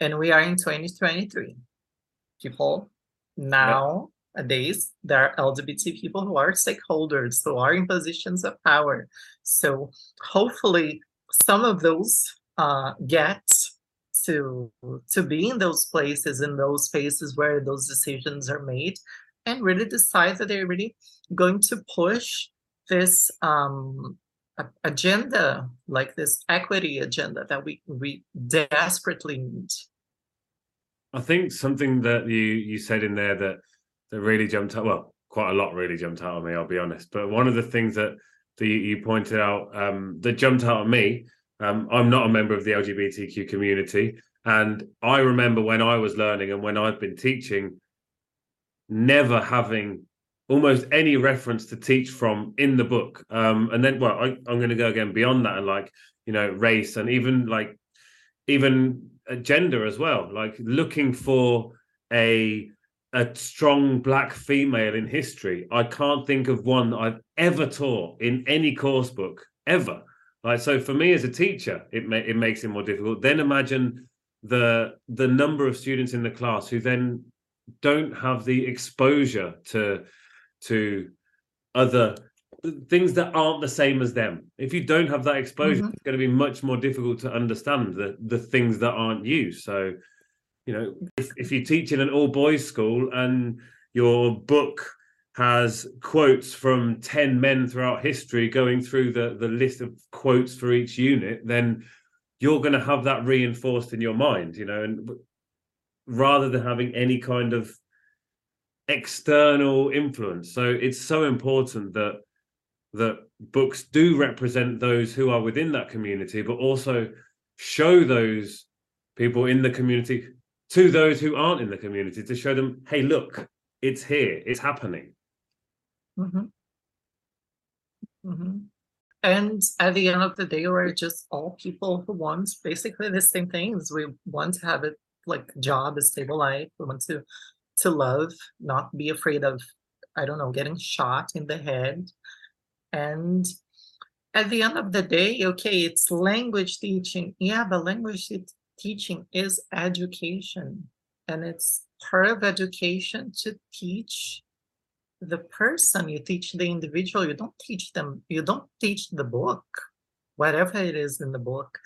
And we are in 2023. People nowadays, there are LGBT people who are stakeholders, who are in positions of power. So hopefully some of those uh, get to to be in those places, in those spaces where those decisions are made, and really decide that they're really going to push this um, agenda, like this equity agenda that we we desperately need. I think something that you you said in there that that really jumped out. Well, quite a lot really jumped out on me. I'll be honest. But one of the things that the, you pointed out um, that jumped out on me. Um, I'm not a member of the LGBTQ community, and I remember when I was learning and when I've been teaching, never having almost any reference to teach from in the book. Um, and then, well, I, I'm going to go again beyond that and like, you know, race and even like, even gender as well. Like looking for a a strong black female in history. I can't think of one I've ever taught in any course book ever. Like so, for me as a teacher, it ma- it makes it more difficult. Then imagine the the number of students in the class who then don't have the exposure to to other things that aren't the same as them. If you don't have that exposure, mm-hmm. it's going to be much more difficult to understand the the things that aren't you. So, you know, if, if you teach in an all boys school and your book has quotes from 10 men throughout history going through the, the list of quotes for each unit, then you're going to have that reinforced in your mind, you know, and rather than having any kind of external influence. So it's so important that that books do represent those who are within that community, but also show those people in the community to those who aren't in the community to show them, hey, look, it's here, it's happening. Mm-hmm. Mm-hmm. And at the end of the day, we're just all people who want basically the same things. We want to have a like job, a stable life. We want to to love, not be afraid of, I don't know, getting shot in the head. And at the end of the day, okay, it's language teaching. Yeah, but language teaching is education. And it's part of education to teach the person, you teach the individual, you don't teach them, you don't teach the book, whatever it is in the book.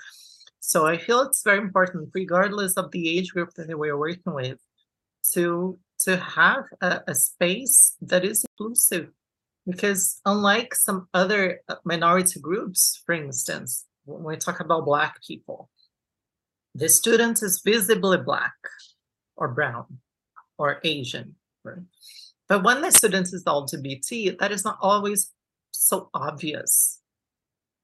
So I feel it's very important, regardless of the age group that we're working with, to to have a, a space that is inclusive. Because unlike some other minority groups, for instance, when we talk about Black people, the student is visibly Black or brown or Asian. Right? But when the student is LGBT, that is not always so obvious.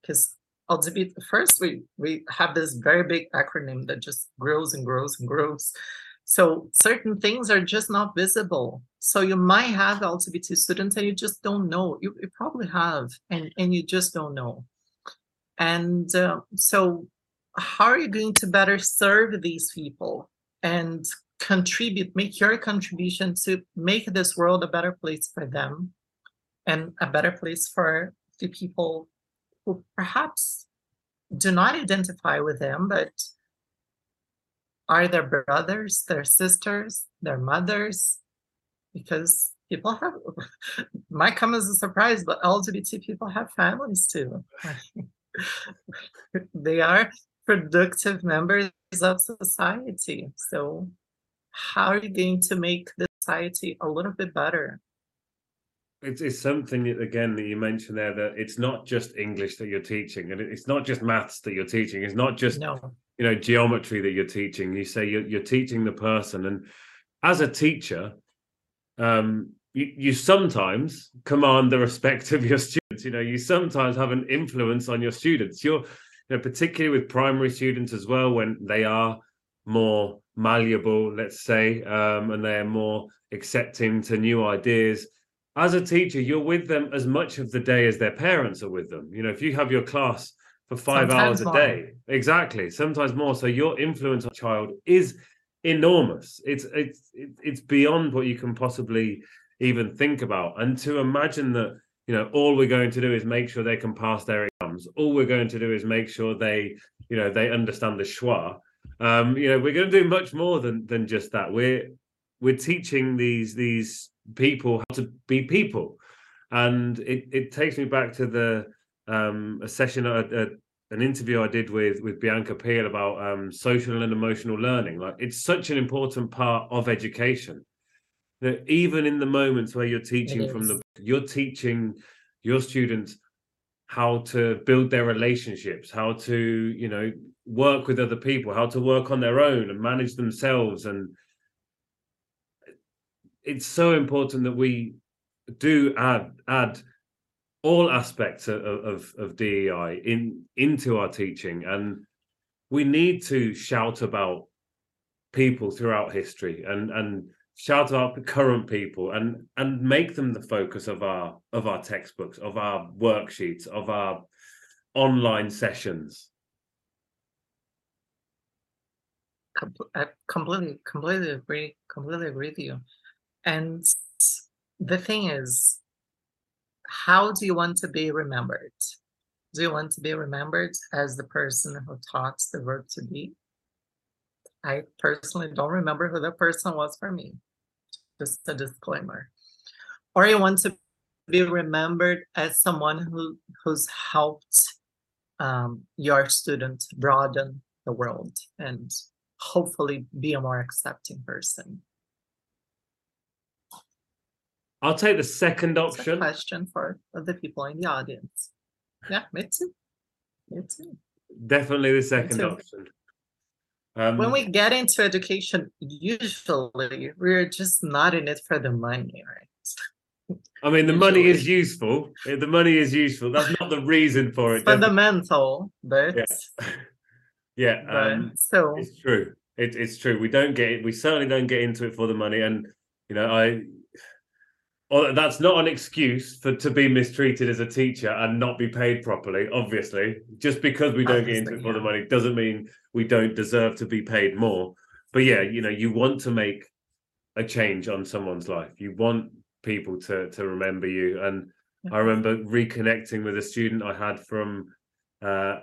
Because LGBT, first we, we have this very big acronym that just grows and grows and grows. So certain things are just not visible. So you might have LGBT students and you just don't know. You, you probably have, and, and you just don't know. And uh, so, how are you going to better serve these people and contribute, make your contribution to make this world a better place for them and a better place for the people who perhaps do not identify with them, but are their brothers, their sisters, their mothers, because people have might come as a surprise, but LGBT people have families too. they are productive members of society. So how are you going to make the society a little bit better? It's, it's something again that you mentioned there that it's not just English that you're teaching, and it's not just maths that you're teaching. It's not just no you know geometry that you're teaching you say you're, you're teaching the person and as a teacher um you, you sometimes command the respect of your students you know you sometimes have an influence on your students you're you know particularly with primary students as well when they are more malleable let's say um and they're more accepting to new ideas as a teacher you're with them as much of the day as their parents are with them you know if you have your class for five Sometimes hours a more. day. Exactly. Sometimes more. So your influence on a child is enormous. It's it's it's beyond what you can possibly even think about. And to imagine that, you know, all we're going to do is make sure they can pass their All we're going to do is make sure they, you know, they understand the schwa. Um, you know, we're going to do much more than than just that. We're we're teaching these these people how to be people. And it, it takes me back to the um, a session, a, a, an interview I did with with Bianca Peel about um, social and emotional learning. Like it's such an important part of education that even in the moments where you're teaching from the, you're teaching your students how to build their relationships, how to you know work with other people, how to work on their own and manage themselves, and it's so important that we do add add all aspects of, of, of DEI in into our teaching, and we need to shout about people throughout history and and shout out the current people and and make them the focus of our of our textbooks of our worksheets of our online sessions I completely completely agree completely agree with you and the thing is how do you want to be remembered? Do you want to be remembered as the person who taught the verb to be? I personally don't remember who that person was for me. Just a disclaimer. Or you want to be remembered as someone who who's helped um, your student broaden the world and hopefully be a more accepting person. I'll take the second option. question for the people in the audience. Yeah, me too. Me too. Definitely the second option. Um, when we get into education, usually we're just not in it for the money, right? I mean, the usually. money is useful. The money is useful. That's not the reason for it. fundamental, but yeah, yeah but, um, so it's true. It, it's true. We don't get it. We certainly don't get into it for the money. And you know, I well, that's not an excuse for to be mistreated as a teacher and not be paid properly. Obviously, just because we don't obviously, get into it for the money doesn't mean we don't deserve to be paid more. But yeah, you know, you want to make a change on someone's life. You want people to to remember you, and I remember reconnecting with a student I had from uh,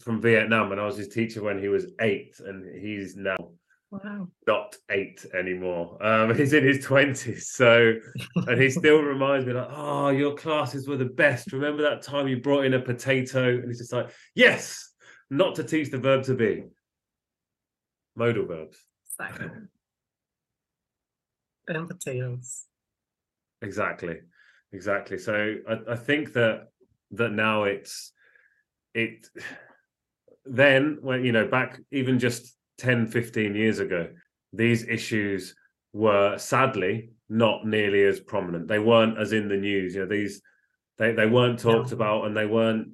from Vietnam, and I was his teacher when he was eight, and he's now Wow. not eight anymore. Um, he's in his twenties, so and he still reminds me like, "Oh, your classes were the best. Remember that time you brought in a potato?" And he's just like, "Yes." Not to teach the verb to be. Modal verbs. Exactly. And potatoes. Exactly, exactly. So I, I think that that now it's it. Then when you know back even just 10, 15 years ago, these issues were sadly not nearly as prominent. They weren't as in the news. You know these they they weren't talked No. about and they weren't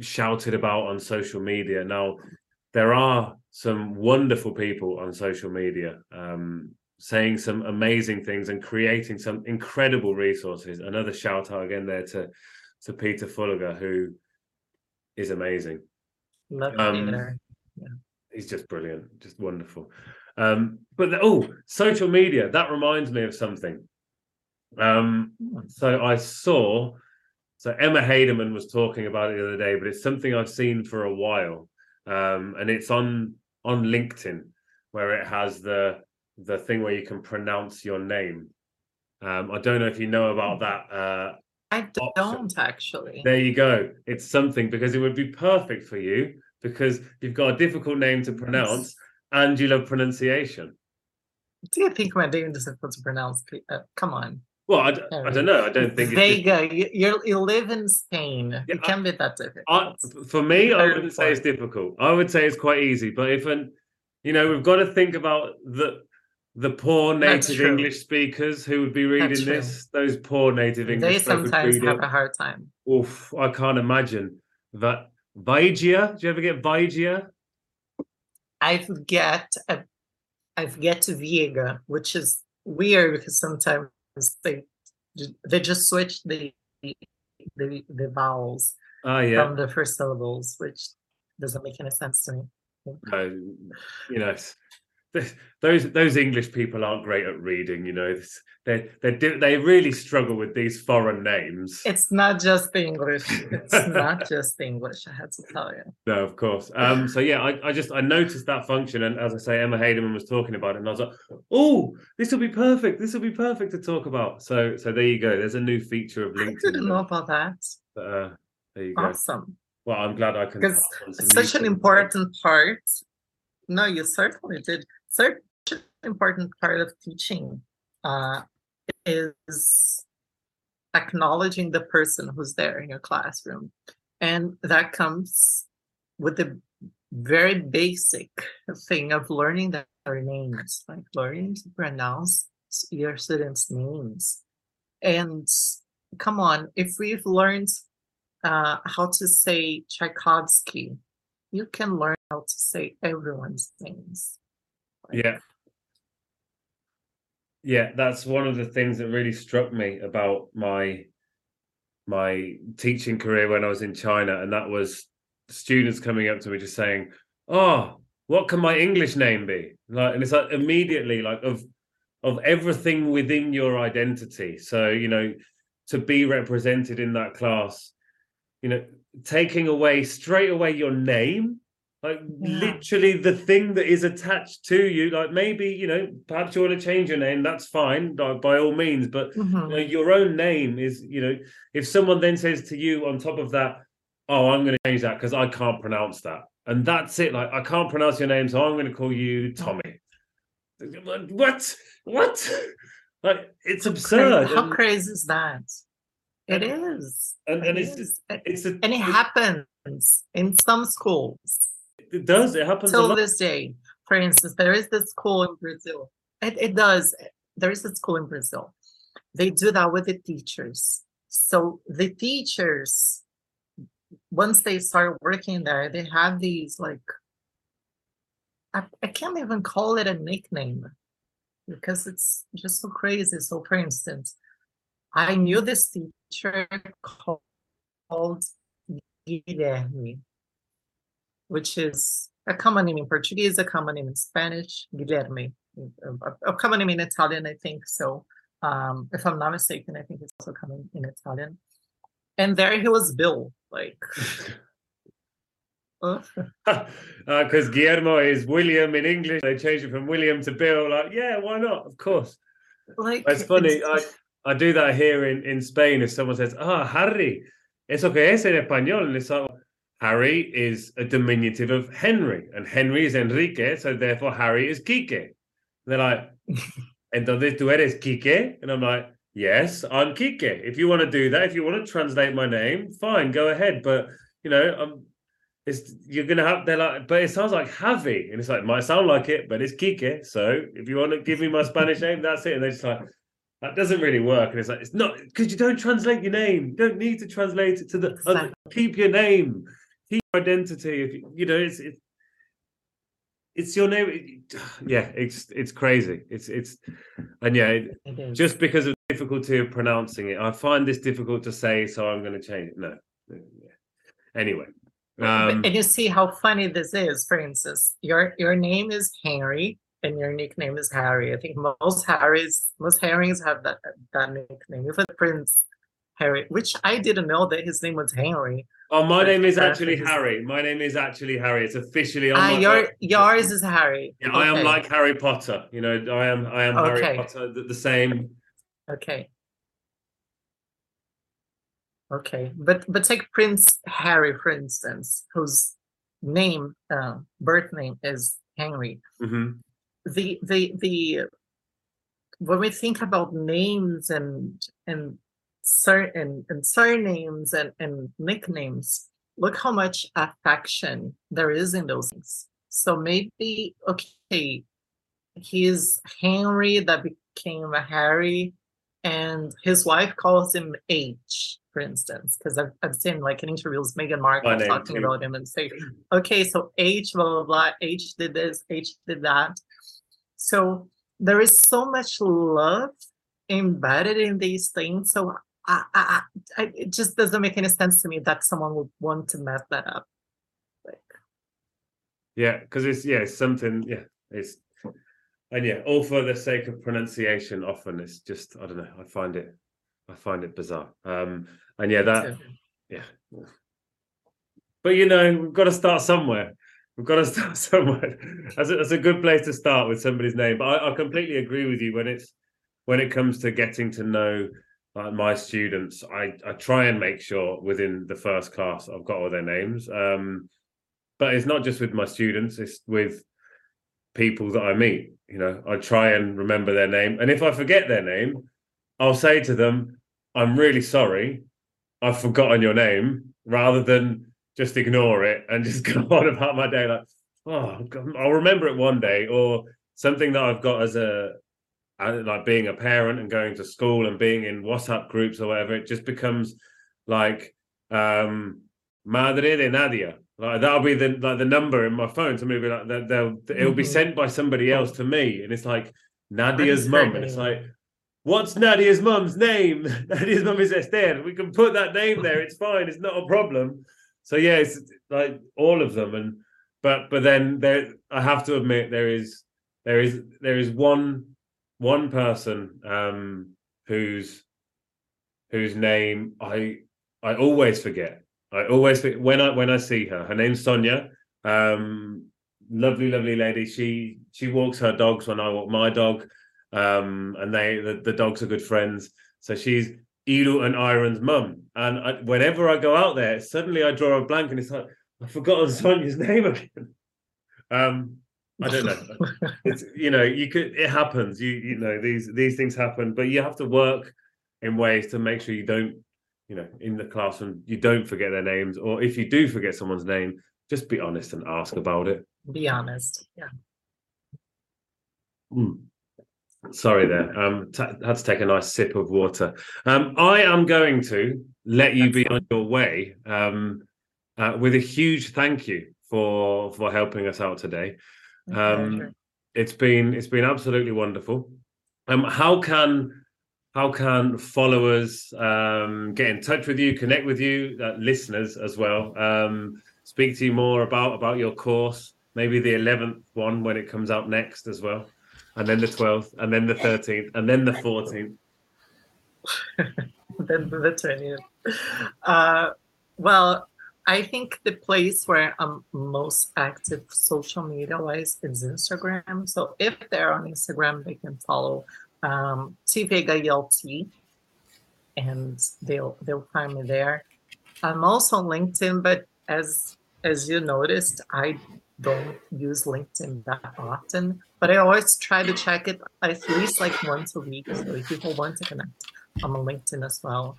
shouted about on social media. Now there are some wonderful people on social media um, saying some amazing things and creating some incredible resources. Another shout out again there to to Peter Fullagar, who is amazing. Love Um, Peter. He's just brilliant, just wonderful. Um, but the- oh, social media that reminds me of something. Um, so I saw, so Emma Heyderman was talking about it the other day, but it's something I've seen for a while, um, and it's on on LinkedIn where it has the the thing where you can pronounce your name. Um, I don't know if you know about that. Uh, I don't actually. there you go. It's something because it would be perfect for you because you've got a difficult name to pronounce and you love pronunciation. Do you think we're doing this difficult to pronounce? Uh, come on. Well, I, d- I don't know. I don't think Veigga. You, you're, you live in Spain. Yeah, it can be that difficult. I, for me, I wouldn't say it's difficult. I would say it's quite easy. But if an, you know, we've got to think about the the poor native. English speakers who would be reading this. Those poor native English. they sometimes have it. a hard time. Oof, I can't imagine that. Vigia, do you ever get Vigia? I forget. uh, I forget to Viega, which is weird because sometimes they they just switch the the the vowels Ah, yeah. from the first syllables, which doesn't make any sense to me. no, you know, those those English people aren't great at reading. You know, they they they really struggle with these foreign names. It's not just the English. It's not just the English. I had to tell you. No, of course. Um, so yeah, I, I just I noticed that function, and as I say, Emma Heyderman was talking about it, and I was like, oh, this will be perfect. This will be perfect to talk about. So so there you go. There's a new feature of LinkedIn. I didn't know about that. Uh, there you go. Awesome. Well, I'm glad I can. Because pass on some It's such an important part. No, you certainly did. An important part of teaching uh, is acknowledging the person who's there in your classroom. And that comes with the very basic thing of learning their names, like learning to pronounce your students' names. And come on, if we've learned uh, how to say Tchaikovsky, you can learn how to say everyone's names. Yeah. Yeah, that's one of the things that really struck me about my my teaching career when I was in China, and that was students coming up to me just saying, "Oh, what can my English name be?" Like, and it's like immediately like of of everything within your identity. So you know, to be represented in that class, you know, taking away straight away your name like Yeah. literally the thing that is attached to you like maybe you know perhaps you want to change your name that's fine like, by all means but you mm-hmm. know, your own name is you know if someone then says to you on top of that oh i'm going to change that because i can't pronounce that and that's it like i can't pronounce your name so i'm going to call you tommy what what like it's absurd How and, crazy is that? It is. and, and It it's is. it's a, and it happens in some schools it does it happens till this day. For instance, there is this school in Brazil. It, it does. There is a school in Brazil. They do that with the teachers. So the teachers, once they start working there, they have these like, I, I can't even call it a nickname because it's just so crazy. So, for instance, I knew this teacher called Guilherme, which is a common name in Portuguese, a common name in Spanish, Guilherme, a, a common name in Italian, I think. So, um, if I'm not mistaken, I think it's also common in Italian. and there he was Bill. Like, because uh, Guillermo is William in English. They changed it from William to Bill. Like, yeah, why not? Of course. like It's funny. it's- I, I do that here in, in Spain. If someone says, "Ah, Harry," eso que es en español, and it's like, Harry is a diminutive of Henry, and Henry is Enrique, so therefore Harry is Quique. And they're like, "Entonces tú eres Quique?" And I'm like, "Yes, I'm Quique. If you want to do that, if you want to translate my name, fine, go ahead. But you know, I'm." It's you're gonna have they're like, but it sounds like Javi, and it's like might sound like it, but it's Quique. So if you want to give me my Spanish name, that's it. And they're just like, that doesn't really work. And it's like, it's not because you don't translate your name. You don't need to translate it to the other. Keep your name, keep your identity. If you, you know, it's it, it's your name. Yeah, it's it's crazy. It's it's and yeah, it, just because of difficulty of pronouncing it, I find this difficult to say, so I'm going to change it. No, Yeah. anyway. Um, and you see how funny this is. For instance, your your name is Henry and your nickname is Harry. I think most Harrys, most Harrys have that that nickname. Even Prince Harry, which I didn't know that his name was Henry. oh, my name is actually Harry. My name is actually Harry. It's officially on Ah, my your yours is Harry. Yeah, I am like Harry Potter. You know, I am I am Harry Potter. The, the same. Okay. Okay, but but take Prince Harry for instance, whose name, uh, birth name is Henry. hmm the the the when we think about names and and certain and surnames and, and nicknames look how much affection there is in those things so maybe okay he's henry that became a harry and his wife calls him h for instance because I've, I've seen like in interviews Meghan Markle talking too. about him and say okay so h blah blah blah h did this h did that so there is so much love embedded in these things. So I, I, I, it just doesn't make any sense to me that someone would want to mess that up. Like, Yeah, because it's yeah, it's something. Yeah, it's and yeah, all for the sake of pronunciation. Often it's just I don't know. I find it, I find it bizarre. Um, and yeah, that yeah. But you know, we've got to start somewhere. We've got to start somewhere. That's a, that's a good place to start with somebody's name. But I, I completely agree with you when it's when it comes to getting to know like my students. I I try and make sure within the first class I've got all their names. Um, but it's not just with my students; it's with people that I meet. You know, I try and remember their name, and if I forget their name, I'll say to them, "I'm really sorry, I've forgotten your name," rather than just ignore it and just go on about my day. Like, oh, I'll remember it one day, or something that I've got as a uh, like being a parent and going to school and being in WhatsApp groups or whatever. It just becomes like um Madre de Nadia. Like that'll be the like the number in my phone. Somebody will be like they'll, they'll it'll be Mhm. sent by somebody else to me, and it's like Nadia's mum, and it's like, what's Nadia's mum's name? Nadia's mum is Esther. We can put that name there. It's fine. It's not a problem. So yeah, it's like all of them, and but but then there, I have to admit there is there is there is one one person um whose whose name I I always forget. I always forget when I when I see her. Her name's Sonia. Um, lovely, lovely lady. She she walks her dogs when I walk my dog, um, and they the, the dogs are good friends. So she's Edel and Iron's mum. And I, whenever I go out there, suddenly I draw a blank, and it's like I've forgotten Sonia's name again. Um, I don't know. it's you know you could it happens. You you know these these things happen, but you have to work in ways to make sure you don't you know in the classroom you don't forget their names, or if you do forget someone's name, just be honest and ask about it. be honest. Yeah. Mm. Sorry there. Um, t- had to take a nice sip of water. Um, I am going to let you That's be on your way. Um, uh, with a huge thank you for for helping us out today. Um, it's been it's been absolutely wonderful. Um, how can how can followers um, get in touch with you, connect with you, uh, listeners as well, um, speak to you more about about your course, maybe the eleventh one when it comes out next as well, and then the twelfth, and then the thirteenth, and then the fourteenth. then the 20th. uh, well, I think the place where I'm most active social media wise is Instagram. So if they're on Instagram, they can follow um, T Veigga ELT and they'll they'll find me there. I'm also on LinkedIn, but as as you noticed, I don't use LinkedIn that often, but I always try to check it at least like once a week. So if people want to connect, I'm on LinkedIn as well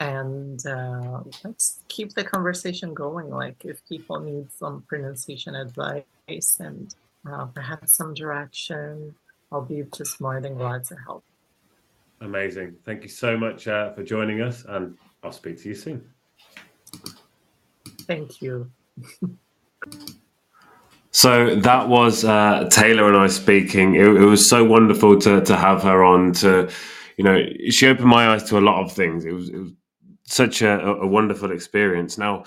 and uh, let's keep the conversation going. Like if people need some pronunciation advice and uh, perhaps some direction, I'll be just more than glad to help. Amazing. Thank you so much uh, for joining us, and I'll speak to you soon. Thank you. so that was uh, Taylor and I speaking. It, it was so wonderful to to have her on. To you know, she opened my eyes to a lot of things. It was, it was such a, a wonderful experience. Now,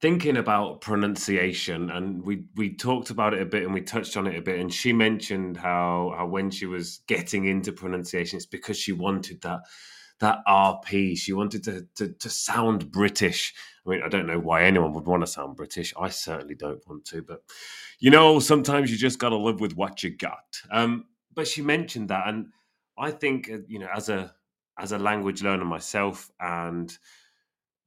thinking about pronunciation, and we we talked about it a bit, and we touched on it a bit, and she mentioned how how when she was getting into pronunciation, it's because she wanted that that RP. She wanted to, to, to sound British. I mean, I don't know why anyone would want to sound British. I certainly don't want to, but you know, sometimes you just got to live with what you got. Um, but she mentioned that, and I think uh, you know, as a as a language learner myself and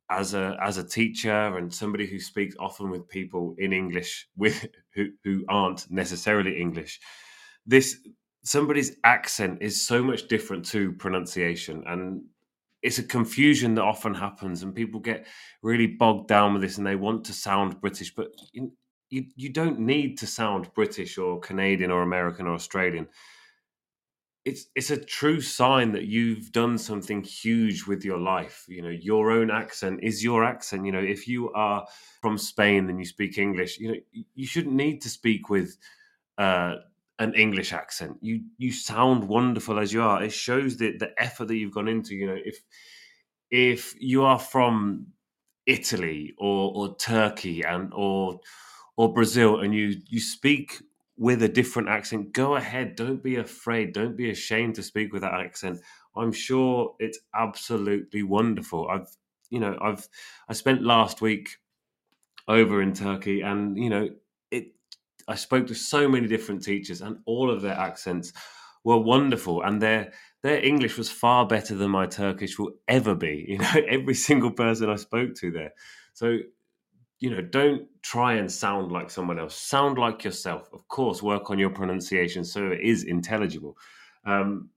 as a as a teacher and somebody who speaks often with people in English with who who aren't necessarily English, this somebody's accent is so much different to pronunciation and it's a confusion that often happens and people get really bogged down with this and they want to sound british but you, you, you don't need to sound british or canadian or american or australian it's it's a true sign that you've done something huge with your life you know your own accent is your accent you know if you are from spain and you speak english you know you shouldn't need to speak with uh, an english accent. You you sound wonderful as you are. It shows the the effort that you've gone into you know if if you are from italy or or turkey and or or brazil and you you speak with a different accent, go ahead. Don't be afraid. Don't be ashamed to speak with that accent. I'm sure it's absolutely wonderful. I've, you know, I've, I spent last week over in Turkey and, you know, it, I spoke to so many different teachers and all of their accents were wonderful and their, their English was far better than my Turkish will ever be. You know, every single person I spoke to there. So you know, don't try and sound like someone else. Sound like yourself. Of course, work on your pronunciation so it is intelligible. Um,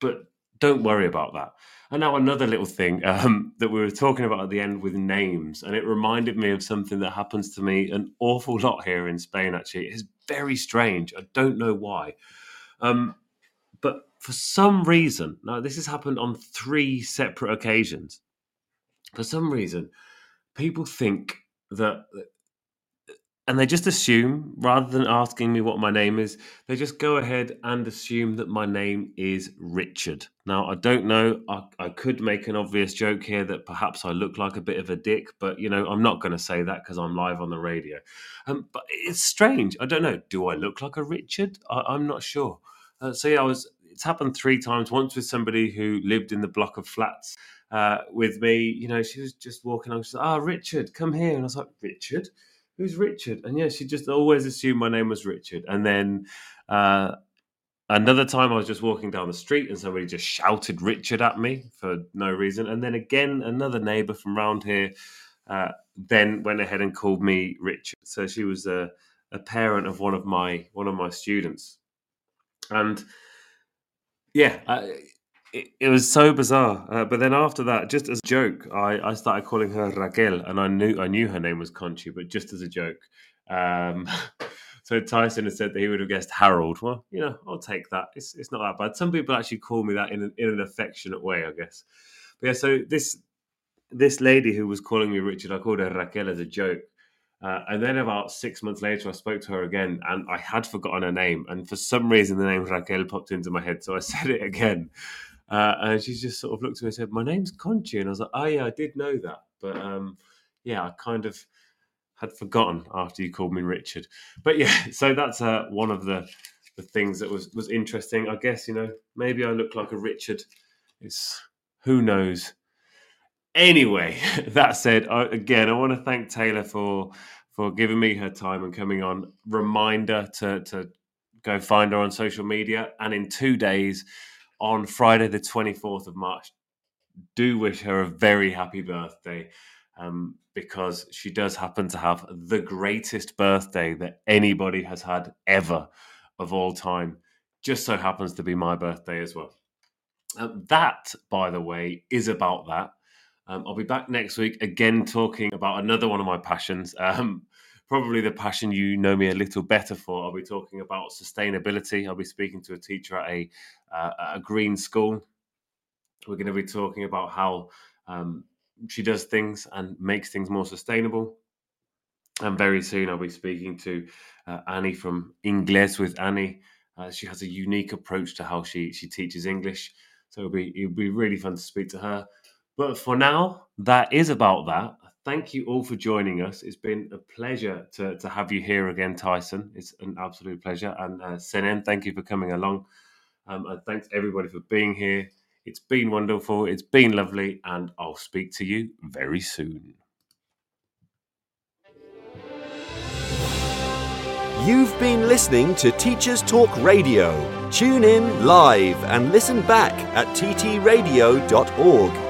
but don't worry about that. And now another little thing um, that we were talking about at the end with names, and it reminded me of something that happens to me an awful lot here in Spain. Actually, it's very strange. I don't know why, um, but for some reason, now this has happened on three separate occasions. For some reason, people think that and they just assume rather than asking me what my name is they just go ahead and assume that my name is richard. Now i don't know i, I could make an obvious joke here that perhaps i look like a bit of a dick but you know i'm not going to say that because i'm live on the radio. Um, but it's strange i don't know do i look like a richard? I, am not sure. Uh, so yeah i was it's happened three times once with somebody who lived in the block of flats uh, with me. You know, she was just walking along. She's like, "Ah, oh, Richard, come here," and I was like, "Richard." Who's Richard? And yeah, she just always assumed my name was Richard. And then uh, another time I was just walking down the street and somebody just shouted Richard at me for no reason. And then again, another neighbor from around here uh, then went ahead and called me Richard. So she was a, a parent of one of my one of my students. And yeah, I, it, it, was so bizarre. Uh, but then after that, just as a joke, I, I started calling her Raquel, and I knew I knew her name was Conchi, but just as a joke. Um, so Tyson had said that he would have guessed Harold. Well, you know, I'll take that. It's it's not that bad. Some people actually call me that in an, in an affectionate way, I guess. But yeah, so this this lady who was calling me Richard, I called her Raquel as a joke. Uh, and then about six months later, I spoke to her again, and I had forgotten her name. And for some reason, the name Raquel popped into my head, so I said it again. Uh, and she just sort of looked at me and said, "My name's Conchi," and I was like, "Oh yeah, I did know that, but um, yeah, I kind of had forgotten after you called me Richard." But yeah, so that's uh, one of the the things that was was interesting. I guess you know maybe I look like a Richard. It's who knows. Anyway, that said, I, again, I want to thank Taylor for for giving me her time and coming on. Reminder to to go find her on social media, and in two days, on Friday the twenty fourth of March, do wish her a very happy birthday. Um, because she does happen to have the greatest birthday that anybody has had ever of all time. Just so happens to be my birthday as well. Um, that, by the way, is about that. Um, I'll be back next week again talking about another one of my passions. Um, probably the passion you know me a little better for. I'll be talking about sustainability. I'll be speaking to a teacher at a uh, a green school. We're going to be talking about how um, she does things and makes things more sustainable. And very soon I'll be speaking to uh, Annie from Ingles with Annie. Uh, she has a unique approach to how she she teaches English, so it'll be it'll be really fun to speak to her. But for now, that is about that. Thank you all for joining us. It's been a pleasure to, to have you here again, Tyson. It's an absolute pleasure. And uh, Senen, thank you for coming along. Um, and thanks everybody for being here. It's been wonderful. It's been lovely. And I'll speak to you very soon. You've been listening to Teachers Talk Radio. Tune in live and listen back at ttradio.org.